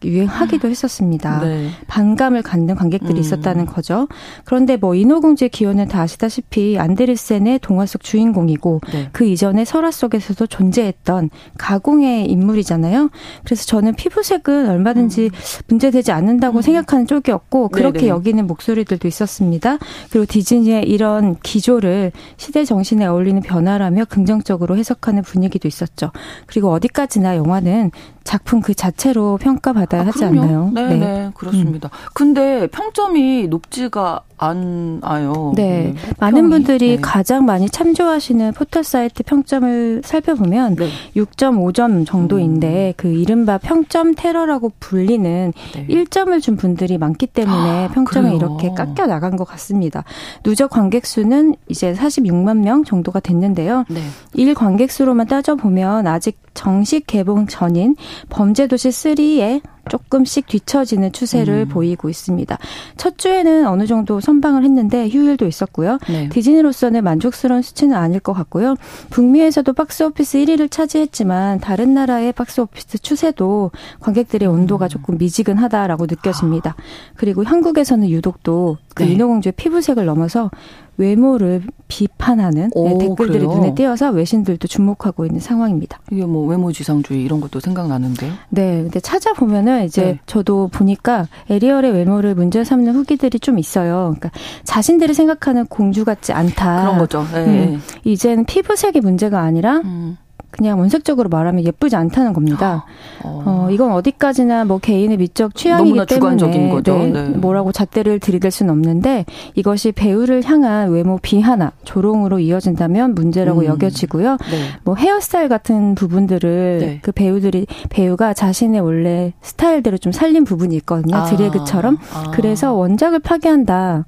Speaker 6: 유행하기도 했었습니다. 네. 반감을 갖는 관객들이 음. 있었다는 거죠. 그런데 뭐 인어공주의 기원은 다 아시다시피 안데르센의 동화 속 주인공이고 네. 그 이전에 설화 속에서도 존재했던 가공의 인물이잖아요. 그래서 저는 피부색은 얼마든지 음. 문제되지 않는다고 음. 생각하는 쪽이었고 그렇게 네네. 여기는 목소리들도 있었습니다. 그리고 디즈니의 이런 기조를 시대 정신에 어울리는 변화라며 긍정적으로 해석하는 분위기도 있었죠. 그리고 어디까지나 영화는 작품 그 자체로 평가받아야 아, 하지 않나요?
Speaker 1: 네, 네, 네 그렇습니다. 음. 근데 평점이 높지가 않아요.
Speaker 6: 네. 네. 많은 분들이 네. 가장 많이 참조하시는 포털 사이트 평점을 살펴보면 네. 6.5점 정도인데 음. 그 이른바 평점 테러라고 불리는 네. 1점을 준 분들이 많기 때문에 아, 평점이 그래요? 이렇게 깎여 나간 것 같습니다. 누적 관객 수는 이제 46만 명 정도가 됐는데요. 네. 일 관객 수로만 따져 보면 아직 정식 개봉 전인 범죄도시 3에 조금씩 뒤처지는 추세를 음. 보이고 있습니다. 첫 주에는 어느 정도 선방을 했는데 휴일도 있었고요. 네. 디즈니로서는 만족스러운 수치는 아닐 것 같고요. 북미에서도 박스오피스 1위를 차지했지만 다른 나라의 박스오피스 추세도 관객들의 온도가 음. 조금 미지근하다라고 느껴집니다. 아. 그리고 한국에서는 유독 또그 네. 인어공주의 피부색을 넘어서 외모를 비판하는 오, 네, 댓글들이 그래요? 눈에 띄어서 외신들도 주목하고 있는 상황입니다.
Speaker 1: 이게 뭐 외모 지상주의 이런 것도 생각나는데요?
Speaker 6: 네, 근데 찾아보면은 이제 네. 저도 보니까 에리얼의 외모를 문제 삼는 후기들이 좀 있어요. 그러니까 자신들이 생각하는 공주 같지 않다.
Speaker 1: 그런 거죠. 네.
Speaker 6: 음, 이젠 피부색이 문제가 아니라 음. 그냥 원색적으로 말하면 예쁘지 않다는 겁니다. 어, 어 이건 어디까지나 뭐 개인의 미적 취향이기 때문에
Speaker 1: 거죠.
Speaker 6: 네, 네. 뭐라고 잣대를 들이댈 수는 없는데 이것이 배우를 향한 외모 비하나 조롱으로 이어진다면 문제라고 음. 여겨지고요. 네. 뭐 헤어스타일 같은 부분들을 네. 그 배우들이 배우가 자신의 원래 스타일대로 좀 살린 부분이 있거든요. 아. 드래그처럼. 아. 그래서 원작을 파괴한다.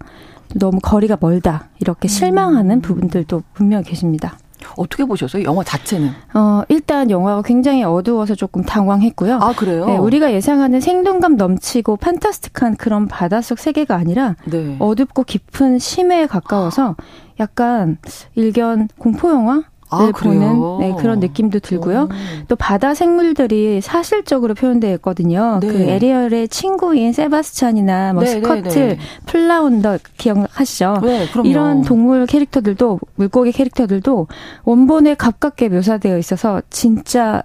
Speaker 6: 너무 거리가 멀다. 이렇게 실망하는 음. 부분들도 분명 계십니다.
Speaker 1: 어떻게 보셨어요? 영화 자체는?
Speaker 6: 어, 일단 영화가 굉장히 어두워서 조금 당황했고요.
Speaker 1: 아, 그래요?
Speaker 6: 네, 우리가 예상하는 생동감 넘치고 판타스틱한 그런 바닷속 세계가 아니라 네. 어둡고 깊은 심해에 가까워서 약간 일견 공포 영화 아, 보는 네, 그런 느낌도 들고요. 오. 또 바다 생물들이 사실적으로 표현되어 있거든요. 네. 그 에리얼의 친구인 세바스찬이나 뭐 네, 스커틀, 네, 네. 플라운더 기억하시죠? 네, 이런 동물 캐릭터들도 물고기 캐릭터들도 원본에 가깝게 묘사되어 있어서 진짜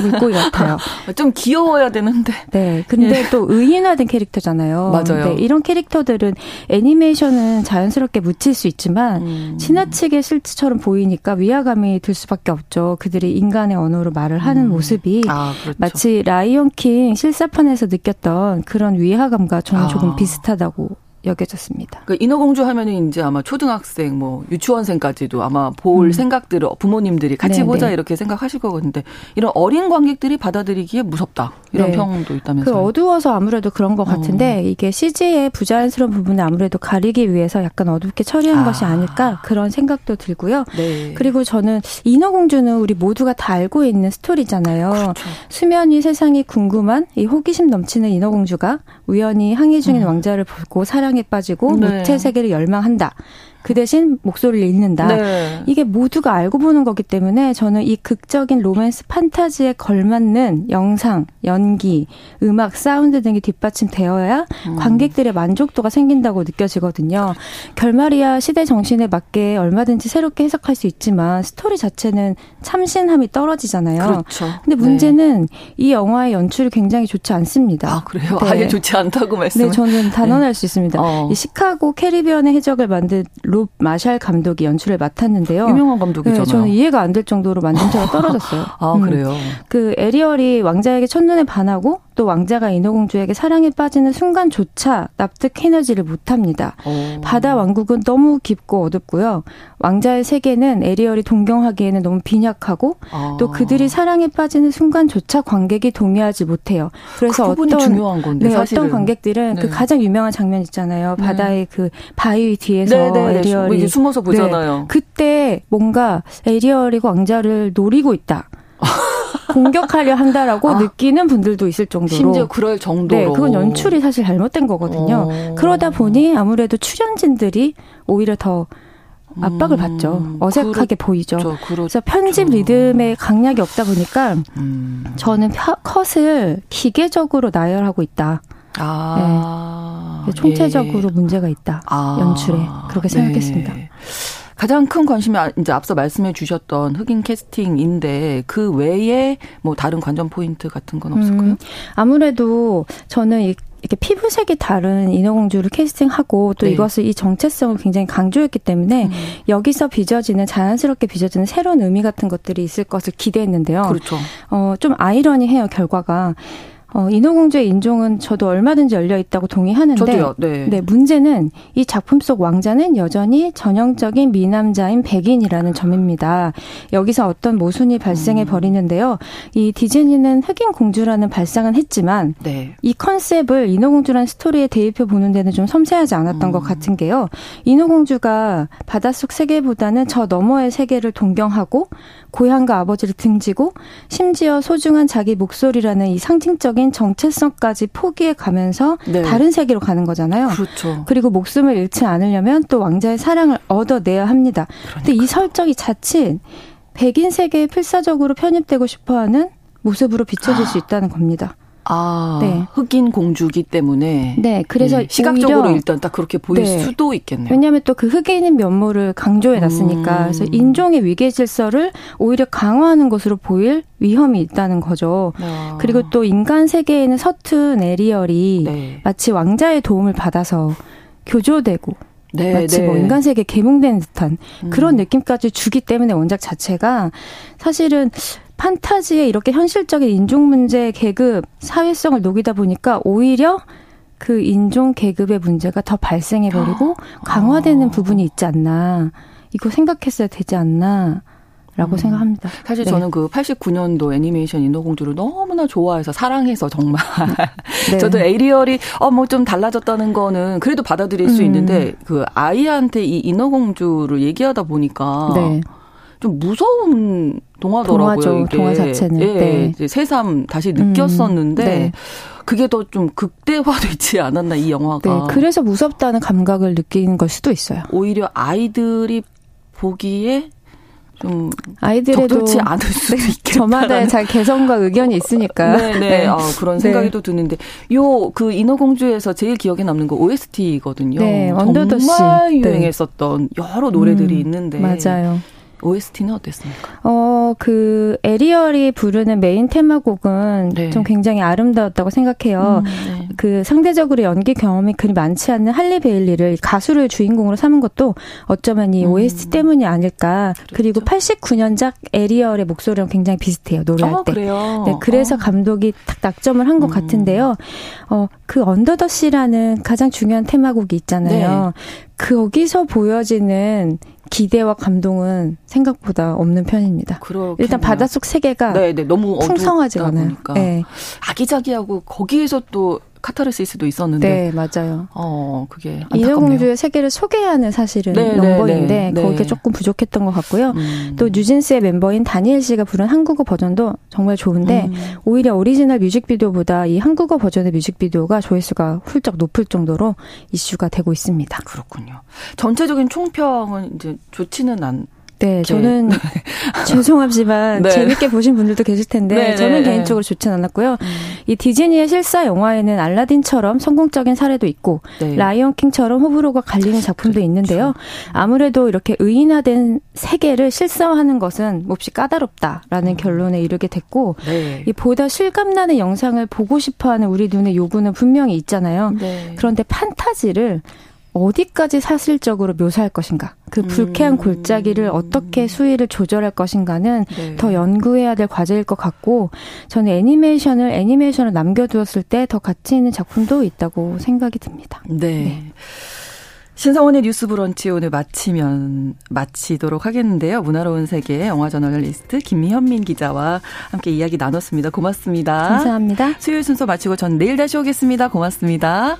Speaker 6: 물고기 같아요. [LAUGHS]
Speaker 1: 좀 귀여워야 되는데.
Speaker 6: 네. 근데 예. 또 의인화된 캐릭터잖아요.
Speaker 1: 맞아요.
Speaker 6: 네, 이런 캐릭터들은 애니메이션은 자연스럽게 묻힐 수 있지만 음. 지나치게 실체처럼 보이니까 위화감이 들 수밖에 없죠. 그들이 인간의 언어로 말을 하는 음. 모습이 아, 그렇죠. 마치 라이온 킹 실사판에서 느꼈던 그런 위화감과 저는 아. 조금 비슷하다고 여겨졌습니다.
Speaker 1: 그러니까 인어공주 하면은 이제 아마 초등학생, 뭐 유치원생까지도 아마 볼 음. 생각들을 부모님들이 같이 네네. 보자 네. 이렇게 생각하실 거거든요. 이런 어린 관객들이 받아들이기에 무섭다 이런 네. 평도 있다면서요.
Speaker 6: 그 어두워서 아무래도 그런 것 같은데 어. 이게 CG의 부자연스러운 부분을 아무래도 가리기 위해서 약간 어둡게 처리한 아. 것이 아닐까 그런 생각도 들고요. 네. 그리고 저는 인어공주는 우리 모두가 다 알고 있는 스토리잖아요. 그렇죠. 수면이 세상이 궁금한 이 호기심 넘치는 인어공주가 우연히 항해 중인 음. 왕자를 보고 사랑 사랑에 빠지고 네. 뭍의 세계를 열망한다. 그 대신 목소리를 잃는다. 네. 이게 모두가 알고 보는 거기 때문에 저는 이 극적인 로맨스 판타지에 걸맞는 영상, 연기, 음악, 사운드 등이 뒷받침되어야 음. 관객들의 만족도가 생긴다고 느껴지거든요. 결말이야 시대 정신에 맞게 얼마든지 새롭게 해석할 수 있지만 스토리 자체는 참신함이 떨어지잖아요.
Speaker 1: 그렇죠.
Speaker 6: 근데 문제는 네. 이 영화의 연출이 굉장히 좋지 않습니다.
Speaker 1: 아, 그래요? 네. 아예 좋지 않다고 말씀
Speaker 6: 네, 저는 단언할 네. 수 있습니다. 어. 이 시카고 캐리비언의 해적을 만든 롭 마샬 감독이 연출을 맡았는데요.
Speaker 1: 유명한 감독이잖아요. 네,
Speaker 6: 저는 이해가 안 될 정도로 만듦새가 떨어졌어요. [LAUGHS]
Speaker 1: 아, 음. 그래요?
Speaker 6: 그 에리얼이 왕자에게 첫눈에 반하고 또 왕자가 인어공주에게 사랑에 빠지는 순간조차 납득되지를 못합니다. 오. 바다 왕국은 너무 깊고 어둡고요. 왕자의 세계는 에리얼이 동경하기에는 너무 빈약하고 아. 또 그들이 사랑에 빠지는 순간조차 관객이 동의하지 못해요.
Speaker 1: 그래서 그 어떤 중요한 건데,
Speaker 6: 네, 어떤 관객들은 그 네. 그 가장 유명한 장면 있잖아요. 네. 바다의 그 바위 뒤에서 네, 네, 네. 에리얼이
Speaker 1: 뭐 숨어서 보잖아요.
Speaker 6: 그때 뭔가 에리얼이 왕자를 노리고 있다. [LAUGHS] 공격하려 한다라고 아, 느끼는 분들도 있을 정도로
Speaker 1: 심지어 그럴 정도로
Speaker 6: 네, 그건 연출이 사실 잘못된 거거든요. 어. 그러다 보니 아무래도 출연진들이 오히려 더 압박을 음, 받죠. 어색하게 그렇죠, 보이죠. 그렇죠. 그래서 편집 리듬에 강약이 없다 보니까 음. 저는 컷을 기계적으로 나열하고 있다. 아, 네. 총체적으로 예. 문제가 있다. 아, 연출에 그렇게 생각했습니다. 네.
Speaker 1: 가장 큰 관심이 아, 이제 앞서 말씀해 주셨던 흑인 캐스팅인데 그 외에 뭐 다른 관전 포인트 같은 건 없을까요? 음,
Speaker 6: 아무래도 저는 이 이렇게 피부색이 다른 인어공주를 캐스팅하고 또 네. 이것을 이 정체성을 굉장히 강조했기 때문에 음. 여기서 빚어지는 자연스럽게 빚어지는 새로운 의미 같은 것들이 있을 것을 기대했는데요.
Speaker 1: 그렇죠.
Speaker 6: 어, 좀 아이러니해요 결과가. 어, 인어공주의 인종은 저도 얼마든지 열려 있다고 동의하는데
Speaker 1: 저도요. 네.
Speaker 6: 네, 문제는 이 작품 속 왕자는 여전히 전형적인 미남자인 백인이라는 점입니다. 여기서 어떤 모순이 발생해 음. 버리는데요. 이 디즈니는 흑인 공주라는 발상은 했지만 네. 이 컨셉을 인어공주라는 스토리에 대입해 보는 데는 좀 섬세하지 않았던 음. 것 같은 게요. 인어공주가 바닷속 세계보다는 저 너머의 세계를 동경하고 고향과 아버지를 등지고 심지어 소중한 자기 목소리라는 이 상징적 인 정체성까지 포기해 가면서 네. 다른 세계로 가는 거잖아요.
Speaker 1: 그렇죠.
Speaker 6: 그리고 목숨을 잃지 않으려면 또 왕자의 사랑을 얻어내야 합니다. 그러니까. 근데 이 설정이 자칫 백인 세계에 필사적으로 편입되고 싶어하는 모습으로 비춰질 아. 수 있다는 겁니다.
Speaker 1: 아, 네. 흑인 공주기 때문에.
Speaker 6: 네, 그래서 네,
Speaker 1: 시각적으로 일단 딱 그렇게 보일 네. 수도 있겠네요.
Speaker 6: 왜냐하면 또 그 흑인인 면모를 강조해 놨으니까. 음. 그래서 인종의 위계 질서를 오히려 강화하는 것으로 보일 위험이 있다는 거죠. 아. 그리고 또 인간 세계에는 서툰 에리얼이 네. 마치 왕자의 도움을 받아서 교조되고 네, 마치 뭐 네. 뭐 인간 세계 개몽된 듯한 음. 그런 느낌까지 주기 때문에 원작 자체가 사실은 판타지에 이렇게 현실적인 인종 문제, 계급, 사회성을 녹이다 보니까 오히려 그 인종 계급의 문제가 더 발생해 버리고 강화되는 아. 부분이 있지 않나. 이거 생각했어야 되지 않나. 라고 음. 생각합니다.
Speaker 1: 사실 네. 저는 그 89년도 애니메이션 인어공주를 너무나 좋아해서 사랑해서 정말 [LAUGHS] 네. 저도 에리얼이 어 뭐 좀 달라졌다는 거는 그래도 받아들일 수 음. 있는데 그 아이한테 이 인어공주를 얘기하다 보니까 네. 좀 무서운 동화더라고요. 동화죠,
Speaker 6: 이게. 동화 자체는.
Speaker 1: 예, 네. 새삼 다시 느꼈었는데 음, 네. 그게 더 좀 극대화되지 않았나 이 영화가.
Speaker 6: 네, 그래서 무섭다는 감각을 느끼는 걸 수도 있어요.
Speaker 1: 오히려 아이들이 보기에 좀 아이들에도 적절치 않을 수도 네, 있겠다.
Speaker 6: 저마다의 [LAUGHS] 잘 개성과 의견이 있으니까.
Speaker 1: 네, 네. 네. 아, 그런 생각이 네. 또 드는데 요 그 인어공주에서 제일 기억에 남는 거 OST거든요. 네, 정말 네. 유행했었던 여러 노래들이 음, 있는데
Speaker 6: 맞아요.
Speaker 1: OST는 어땠습니까?
Speaker 6: 어, 그 에리얼이 부르는 메인 테마곡은 네. 좀 굉장히 아름다웠다고 생각해요. 음, 네. 그 상대적으로 연기 경험이 그리 많지 않는 할리 베일리를 가수를 주인공으로 삼은 것도 어쩌면 이 음. OST 때문이 아닐까. 그렇죠. 그리고 89년작 에리얼의 목소리랑 굉장히 비슷해요. 노래할 어, 때.
Speaker 1: 그래요?
Speaker 6: 네, 그래서 어. 감독이 딱 낙점을 한것 음. 같은데요. 어, 그 언더더 씨라는 가장 중요한 테마곡이 있잖아요. 네. 거기서 보여지는 기대와 감동은 생각보다 없는 편입니다. 그렇겠네요. 일단 바닷속 세계가 네, 네, 너무 풍성하지 않아요. 네.
Speaker 1: 아기자기하고 거기에서 또 카타르시스도 있었는데.
Speaker 6: 네, 맞아요.
Speaker 1: 어, 그게
Speaker 6: 인어공주의 세계를 소개하는 사실은 네, 네 넘버인데 네, 네, 거기에 조금 부족했던 것 같고요. 음. 또 뉴진스의 멤버인 다니엘 씨가 부른 한국어 버전도 정말 좋은데 음. 오히려 오리지널 뮤직비디오보다 이 한국어 버전의 뮤직비디오가 조회수가 훌쩍 높을 정도로 이슈가 되고 있습니다.
Speaker 1: 그렇군요. 전체적인 총평은 이제 좋지는 않
Speaker 6: 네, 저는 [LAUGHS] 네. 죄송하지만 네. 재밌게 보신 분들도 계실 텐데 네, 네 저는 네. 개인적으로 좋진 않았고요. 음. 이 디즈니의 실사 영화에는 알라딘처럼 성공적인 사례도 있고 네. 라이언 킹처럼 호불호가 갈리는 작품도 그렇죠. 있는데요. 아무래도 이렇게 의인화된 세계를 실사화하는 것은 몹시 까다롭다라는 음. 결론에 이르게 됐고 이 보다 실감나는 영상을 보고 싶어하는 우리 눈의 요구는 분명히 있잖아요. 그런데 판타지를 어디까지 사실적으로 묘사할 것인가, 그 불쾌한 음. 골짜기를 어떻게 수위를 조절할 것인가는 네. 더 연구해야 될 과제일 것 같고, 저는 애니메이션을 애니메이션을 남겨두었을 때 더 가치 있는 작품도 있다고 생각이 듭니다.
Speaker 1: 네. 네. 신성원의 뉴스 브런치 오늘 마치면 마치도록 하겠는데요. 문화로운 세계 영화 저널리스트 김현민 기자와 함께 이야기 나눴습니다. 고맙습니다.
Speaker 6: 감사합니다.
Speaker 1: 수요일 순서 마치고 전 내일 다시 오겠습니다. 고맙습니다.